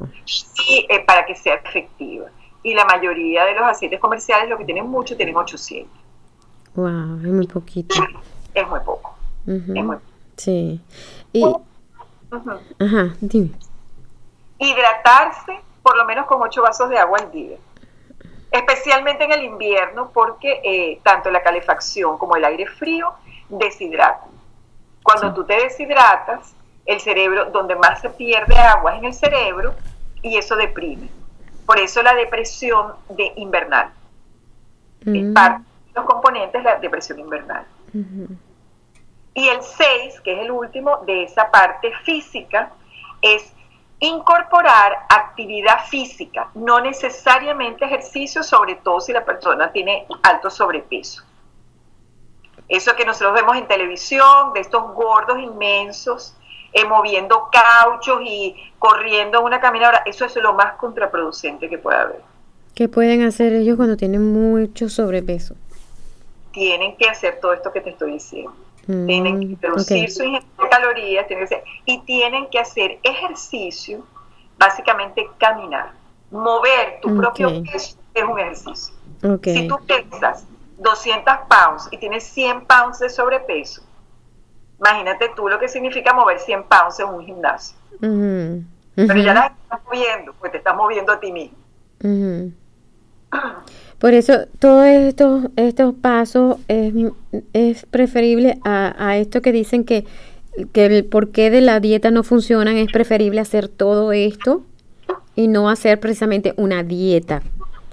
[SPEAKER 4] y, eh, para que sea efectiva. Y la mayoría de los aceites comerciales, lo que tienen mucho, tienen 800.
[SPEAKER 3] Wow, es muy poquito.
[SPEAKER 4] Es muy poco.
[SPEAKER 3] Ujú.
[SPEAKER 4] Es muy
[SPEAKER 3] Sí. Y, ajá, dime.
[SPEAKER 4] hidratarse por lo menos con 8 vasos de agua al día. Especialmente en el invierno porque eh, tanto la calefacción como el aire frío deshidratan. Cuando tú te deshidratas, el cerebro, donde más se pierde agua es en el cerebro y eso deprime. Por eso la depresión de invernal. Es
[SPEAKER 3] Mm,
[SPEAKER 4] parte de los componentes de la depresión invernal. Y el 6, que es el último de esa parte física, es incorporar actividad física, no necesariamente ejercicio, sobre todo si la persona tiene alto sobrepeso. Eso que nosotros vemos en televisión, de estos gordos inmensos, eh, moviendo cauchos y corriendo en una caminadora, eso es lo más contraproducente que puede haber.
[SPEAKER 3] ¿Qué pueden hacer ellos cuando tienen mucho sobrepeso?
[SPEAKER 4] Tienen que hacer todo esto que te estoy diciendo.
[SPEAKER 3] Mm,
[SPEAKER 4] tienen que reducir
[SPEAKER 3] ok.
[SPEAKER 4] su ingesta de calorías tienen que hacer- y tienen que hacer ejercicio, básicamente caminar. Mover tu propio peso es un ejercicio. Si tú pesas 200 pounds y tienes 100 pounds de sobrepeso, imagínate tú lo que significa mover 100 pounds en un gimnasio. Pero ya las estás moviendo, pues te estás moviendo a ti mismo.
[SPEAKER 3] Por eso todos estos, estos pasos es, es preferible a, a esto que dicen que, que el porqué de la dieta no funcionan, es preferible hacer todo esto y no hacer precisamente una dieta,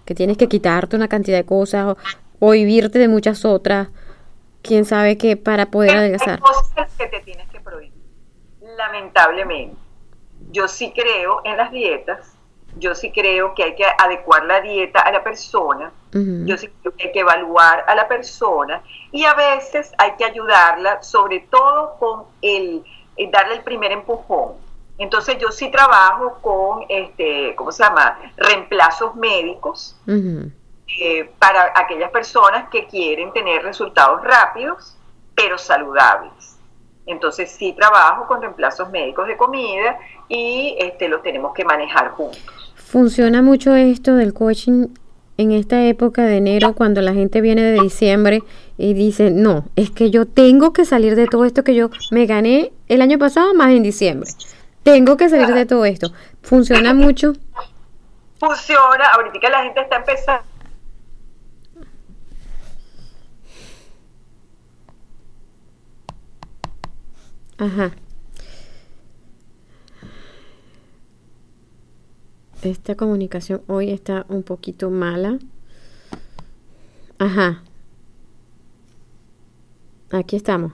[SPEAKER 3] que tienes que quitarte una cantidad de cosas o, o vivirte de muchas otras, quién sabe qué, para poder
[SPEAKER 4] Hay
[SPEAKER 3] adelgazar.
[SPEAKER 4] cosas que te tienes que prohibir. Lamentablemente. Yo sí creo en las dietas. Yo sí creo que hay que adecuar la dieta a la persona. Yo sí creo que hay que evaluar a la persona. Y a veces hay que ayudarla, sobre todo con el, el darle el primer empujón. Entonces yo sí trabajo con, este, ¿cómo se llama? Reemplazos médicos eh, para aquellas personas que quieren tener resultados rápidos, pero saludables. Entonces sí trabajo con reemplazos médicos de comida y este, los tenemos que manejar juntos.
[SPEAKER 3] Funciona mucho esto del coaching en esta época de enero cuando la gente viene de diciembre y dice, no, es que yo tengo que salir de todo esto que yo me gané el año pasado más en diciembre. Tengo que salir de todo esto. Funciona mucho.
[SPEAKER 4] Funciona, ahorita la gente está empezando.
[SPEAKER 3] Ajá. Esta comunicación hoy está un poquito mala. Ajá. Aquí estamos.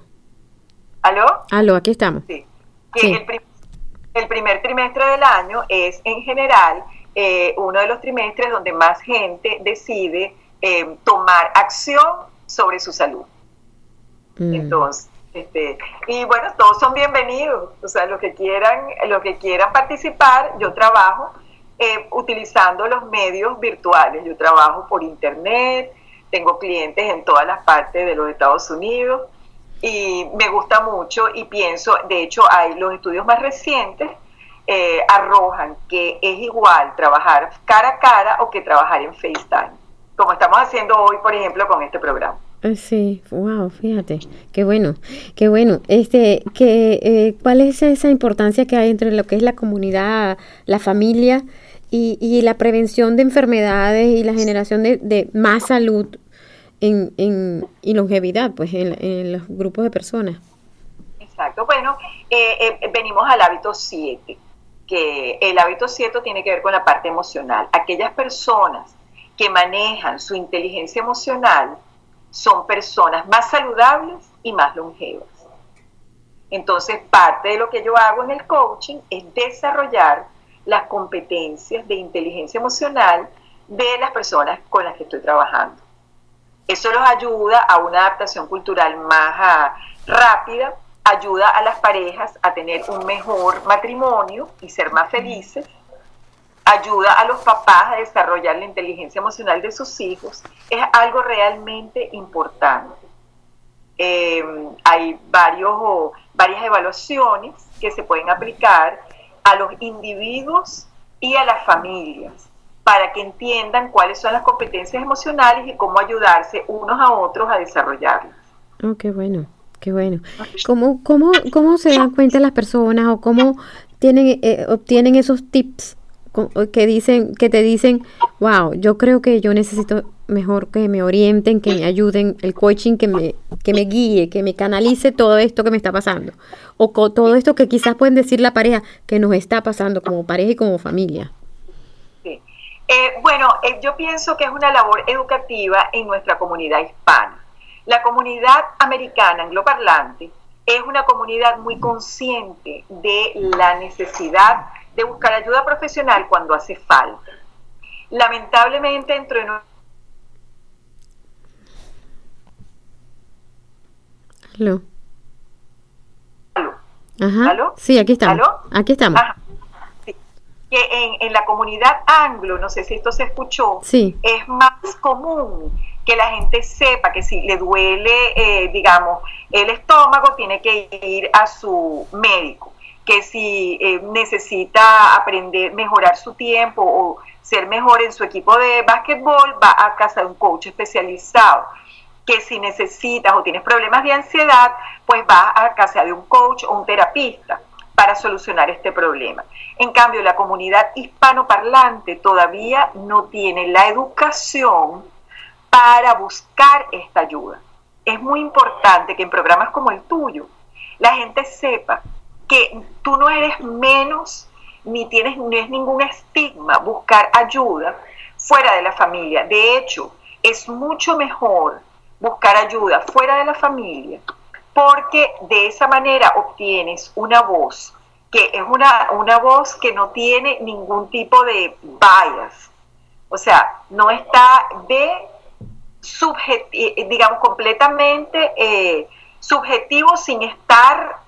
[SPEAKER 4] ¿Aló?
[SPEAKER 3] Aló, aquí estamos.
[SPEAKER 4] Sí. Que
[SPEAKER 3] Sí.
[SPEAKER 4] El, prim- el primer trimestre del año es en general eh, uno de los trimestres donde más gente decide eh, tomar acción sobre su salud.
[SPEAKER 3] Mm.
[SPEAKER 4] Entonces, este, y bueno, todos son bienvenidos. O sea, los que quieran, los que quieran participar, yo trabajo eh, utilizando los medios virtuales. Yo trabajo por internet, tengo clientes en todas las partes de los Estados Unidos y me gusta mucho y pienso, de hecho, hay los estudios más recientes eh, arrojan que es igual trabajar cara a cara o que trabajar en FaceTime, como estamos haciendo hoy, por ejemplo, con este programa.
[SPEAKER 3] Eh, Sí, wow, fíjate, qué bueno, qué bueno. Este, que, eh, ¿cuál es esa importancia que hay entre lo que es la comunidad, la familia y, y la prevención de enfermedades y la generación de, más salud en, en, y longevidad, pues en, en los grupos de personas.
[SPEAKER 4] Exacto. Bueno, eh, eh, venimos al hábito 7, que el hábito 7 tiene que ver con la parte emocional. Aquellas personas que manejan su inteligencia emocional son personas más saludables y más longevas. Entonces, parte de lo que yo hago en el coaching es desarrollar las competencias de inteligencia emocional de las personas con las que estoy trabajando. Eso los ayuda a una adaptación cultural más ah, rápida, ayuda a las parejas a tener un mejor matrimonio y ser más felices, ayuda a los papás a desarrollar la inteligencia emocional de sus hijos, es algo realmente importante. Eh, hay varios, varias evaluaciones que se pueden aplicar a los individuos y a las familias para que entiendan cuáles son las competencias emocionales y cómo ayudarse unos a otros a desarrollarlas.
[SPEAKER 3] Oh, qué bueno, qué bueno. ¿Cómo, cómo, cómo se dan cuenta las personas o cómo tienen, eh, obtienen esos tips que dicen, que te dicen, wow, yo creo que yo necesito mejor que me orienten, que me ayuden, el coaching que me, que me guíe, que me canalice todo esto que me está pasando. O con todo esto que quizás pueden decir la pareja que nos está pasando como pareja y como familia.
[SPEAKER 4] Eh, bueno, eh, yo pienso que es una labor educativa en nuestra comunidad hispana. La comunidad americana angloparlante es una comunidad muy consciente de la necesidad de buscar ayuda profesional cuando hace falta. Lamentablemente, dentro de
[SPEAKER 3] Aló.
[SPEAKER 4] ¿Aló?
[SPEAKER 3] Ajá.
[SPEAKER 4] ¿Aló?
[SPEAKER 3] Sí, aquí estamos.
[SPEAKER 4] ¿Aló?
[SPEAKER 3] Aquí estamos.
[SPEAKER 4] Ajá. Sí. Que en, en, la comunidad anglo, no sé si esto se escuchó,
[SPEAKER 3] sí.
[SPEAKER 4] es más común que la gente sepa que si le duele, eh, digamos, el estómago, tiene que ir a su médico, que si eh, necesita aprender, mejorar su tiempo o ser mejor en su equipo de básquetbol, va a casa de un coach especializado que si necesitas o tienes problemas de ansiedad, pues vas a casa de un coach o un terapista para solucionar este problema. En cambio, la comunidad hispanoparlante todavía no tiene la educación para buscar esta ayuda. Es muy importante que en programas como el tuyo la gente sepa que tú no eres menos ni tienes no es ningún estigma buscar ayuda fuera de la familia. De hecho, es mucho mejor buscar ayuda fuera de la familia, porque de esa manera obtienes una voz que es una, una voz que no tiene ningún tipo de bias, o sea, no está de subjetivo, digamos, completamente eh, subjetivo sin estar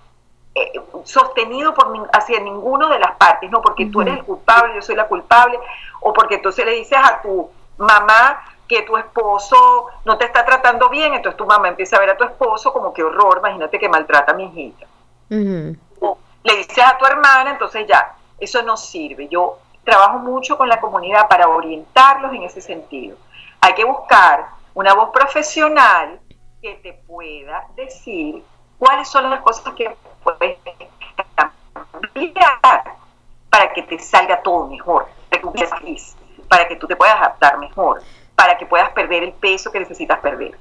[SPEAKER 4] eh, sostenido por hacia ninguno de las partes, no porque uh -huh. tú eres el culpable, yo soy la culpable, o porque entonces le dices a tu mamá que tu esposo no te está tratando bien, entonces tu mamá empieza a ver a tu esposo como que horror, imagínate que maltrata a mi hijita. Uh -huh. O le dices a tu hermana, entonces ya, eso no sirve. Yo trabajo mucho con la comunidad para orientarlos en ese sentido. Hay que buscar una voz profesional que te pueda decir cuáles son las cosas que puedes cambiar para que te salga todo mejor, para que tú para que tú te puedas adaptar mejor para que puedas perder el peso que necesitas perder.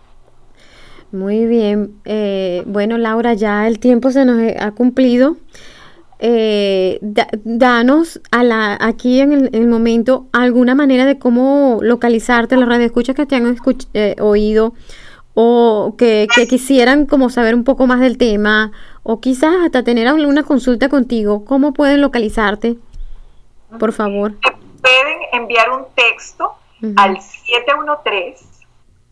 [SPEAKER 3] Muy bien. Eh, bueno, Laura, ya el tiempo se nos ha cumplido. Eh, da, danos a la, aquí en el, en el, momento alguna manera de cómo localizarte, las radioescuchas que te han eh, oído o que, que, quisieran como saber un poco más del tema o quizás hasta tener una consulta contigo. ¿Cómo pueden localizarte? Por favor.
[SPEAKER 4] Pueden enviar un texto Uh -huh. al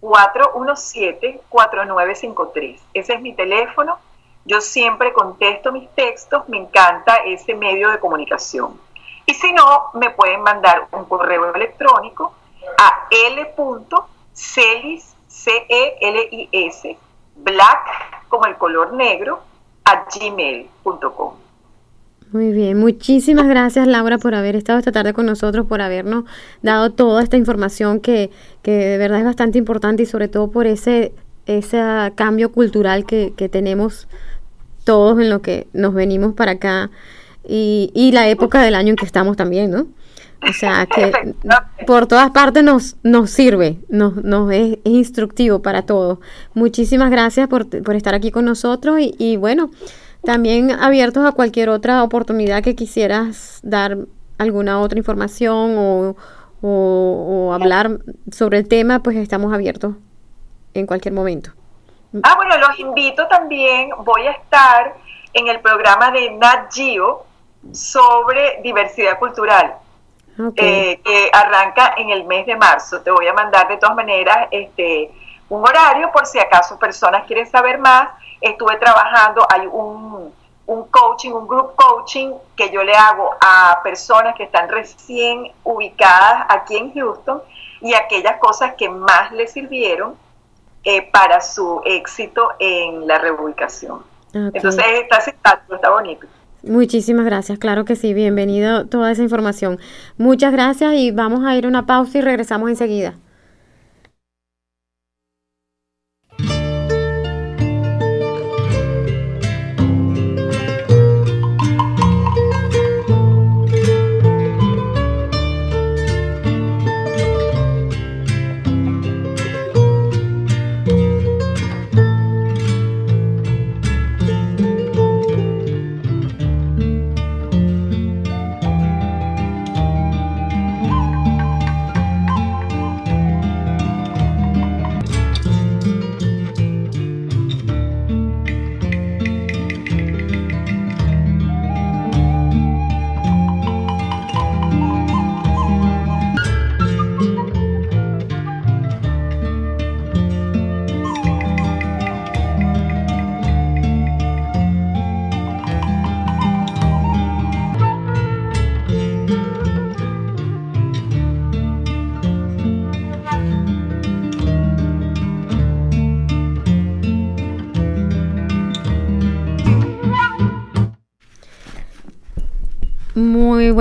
[SPEAKER 4] 713-417-4953. Ese es mi teléfono. Yo siempre contesto mis textos, me encanta ese medio de comunicación. Y si no, me pueden mandar un correo electrónico a l.celis, C-E-L-I-S, black, como el color negro, a gmail.com.
[SPEAKER 3] Muy bien, muchísimas gracias Laura por haber estado esta tarde con nosotros, por habernos dado toda esta información que, que de verdad es bastante importante y sobre todo por ese, ese cambio cultural que, que tenemos todos en lo que nos venimos para acá y, y, la época del año en que estamos también, ¿no? O sea, que por todas partes nos, nos sirve, nos, nos es, instructivo para todos. Muchísimas gracias por, por estar aquí con nosotros y, y, bueno, también abiertos a cualquier otra oportunidad que quisieras dar alguna otra información o, o, o hablar sobre el tema, pues estamos abiertos en cualquier momento.
[SPEAKER 4] Ah, bueno, los invito también, voy a estar en el programa de Nat Geo sobre diversidad cultural, eh, que arranca en el mes de marzo. Te voy a mandar de todas maneras este, un horario por si acaso personas quieren saber más. Estuve trabajando, hay un, un coaching, un group coaching que yo le hago a personas que están recién ubicadas aquí en Houston y aquellas cosas que más les sirvieron eh, para su éxito en la reubicación. Entonces está, está, está bonito.
[SPEAKER 3] Muchísimas gracias, claro que sí, bienvenido toda esa información. Muchas gracias y vamos a ir a una pausa y regresamos enseguida.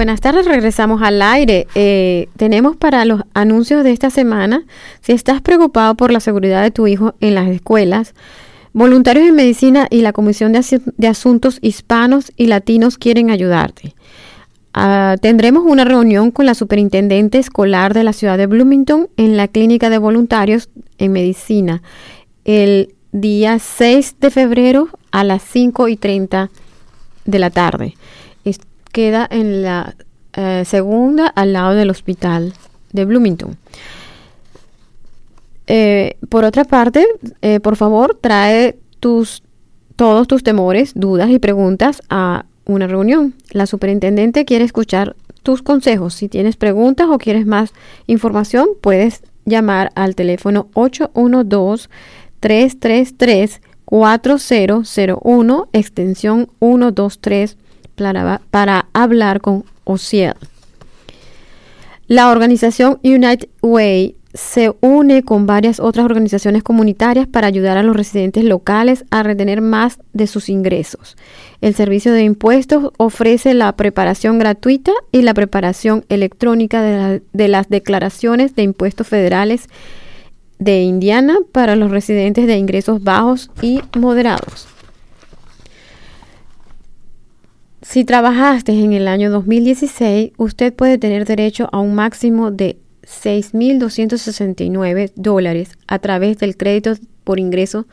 [SPEAKER 3] Buenas tardes, regresamos al aire. Eh, tenemos para los anuncios de esta semana, si estás preocupado por la seguridad de tu hijo en las escuelas, Voluntarios en Medicina y la Comisión de, Asuntos Hispanos y Latinos quieren ayudarte. Ah, tendremos una reunión con la superintendente escolar de la ciudad de Bloomington en la Clínica de Voluntarios en Medicina el día 6 de febrero a las 5 y 30 de la tarde queda en la eh, segunda al lado del hospital de Bloomington. Eh, por otra parte, eh, por favor, trae tus, todos tus temores, dudas y preguntas a una reunión. La superintendente quiere escuchar tus consejos. Si tienes preguntas o quieres más información, puedes llamar al teléfono 812-333-4001, extensión 123 para, hablar con OCIEL. La organización United Way se une con varias otras organizaciones comunitarias para ayudar a los residentes locales a retener más de sus ingresos. El Servicio de Impuestos ofrece la preparación gratuita y la preparación electrónica de, de las declaraciones de impuestos federales de Indiana para los residentes de ingresos bajos y moderados. Si trabajaste en el año 2016, usted puede tener derecho a un máximo de 6.269 dólares a través del crédito por ingreso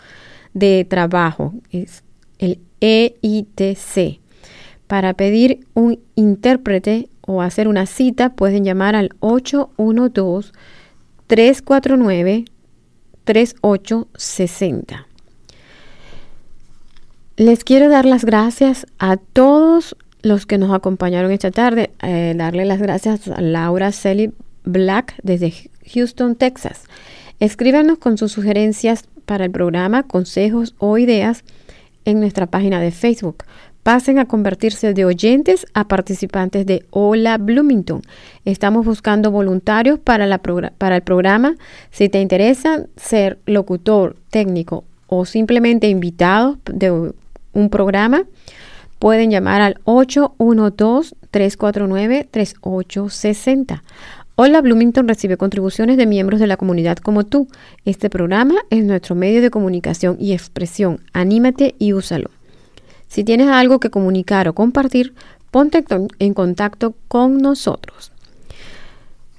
[SPEAKER 3] de trabajo, es el EITC. Para pedir un intérprete o hacer una cita, pueden llamar al 812-349-3860. Les quiero dar las gracias a todos los que nos acompañaron esta tarde. Eh, darle las gracias a Laura Selly Black desde Houston, Texas. Escríbanos con sus sugerencias para el programa, consejos o ideas en nuestra página de Facebook. Pasen a convertirse de oyentes a participantes de Hola Bloomington. Estamos buscando voluntarios para, la para el programa. Si te interesa ser locutor, técnico o simplemente invitado de un programa, pueden llamar al 812-349-3860. Hola Bloomington recibe contribuciones de miembros de la comunidad como tú. Este programa es nuestro medio de comunicación y expresión. Anímate y úsalo. Si tienes algo que comunicar o compartir, ponte en contacto con nosotros.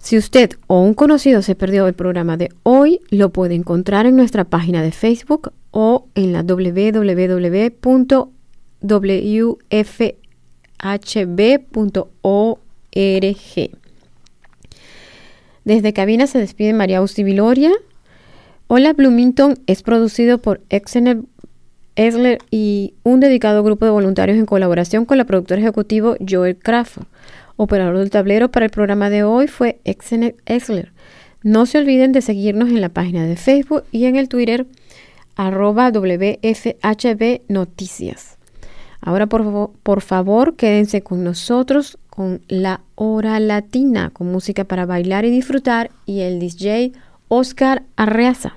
[SPEAKER 3] Si usted o un conocido se perdió el programa de hoy, lo puede encontrar en nuestra página de Facebook o en la www.wfhb.org. Desde cabina se despide María Austi Viloria. Hola Bloomington es producido por Exener Esler y un dedicado grupo de voluntarios en colaboración con la productora ejecutivo Joel Crawford. Operador del tablero para el programa de hoy fue Exener Esler. No se olviden de seguirnos en la página de Facebook y en el Twitter arroba WFHB Noticias. Ahora por, por favor quédense con nosotros con la hora latina, con música para bailar y disfrutar y el DJ Oscar Arreaza.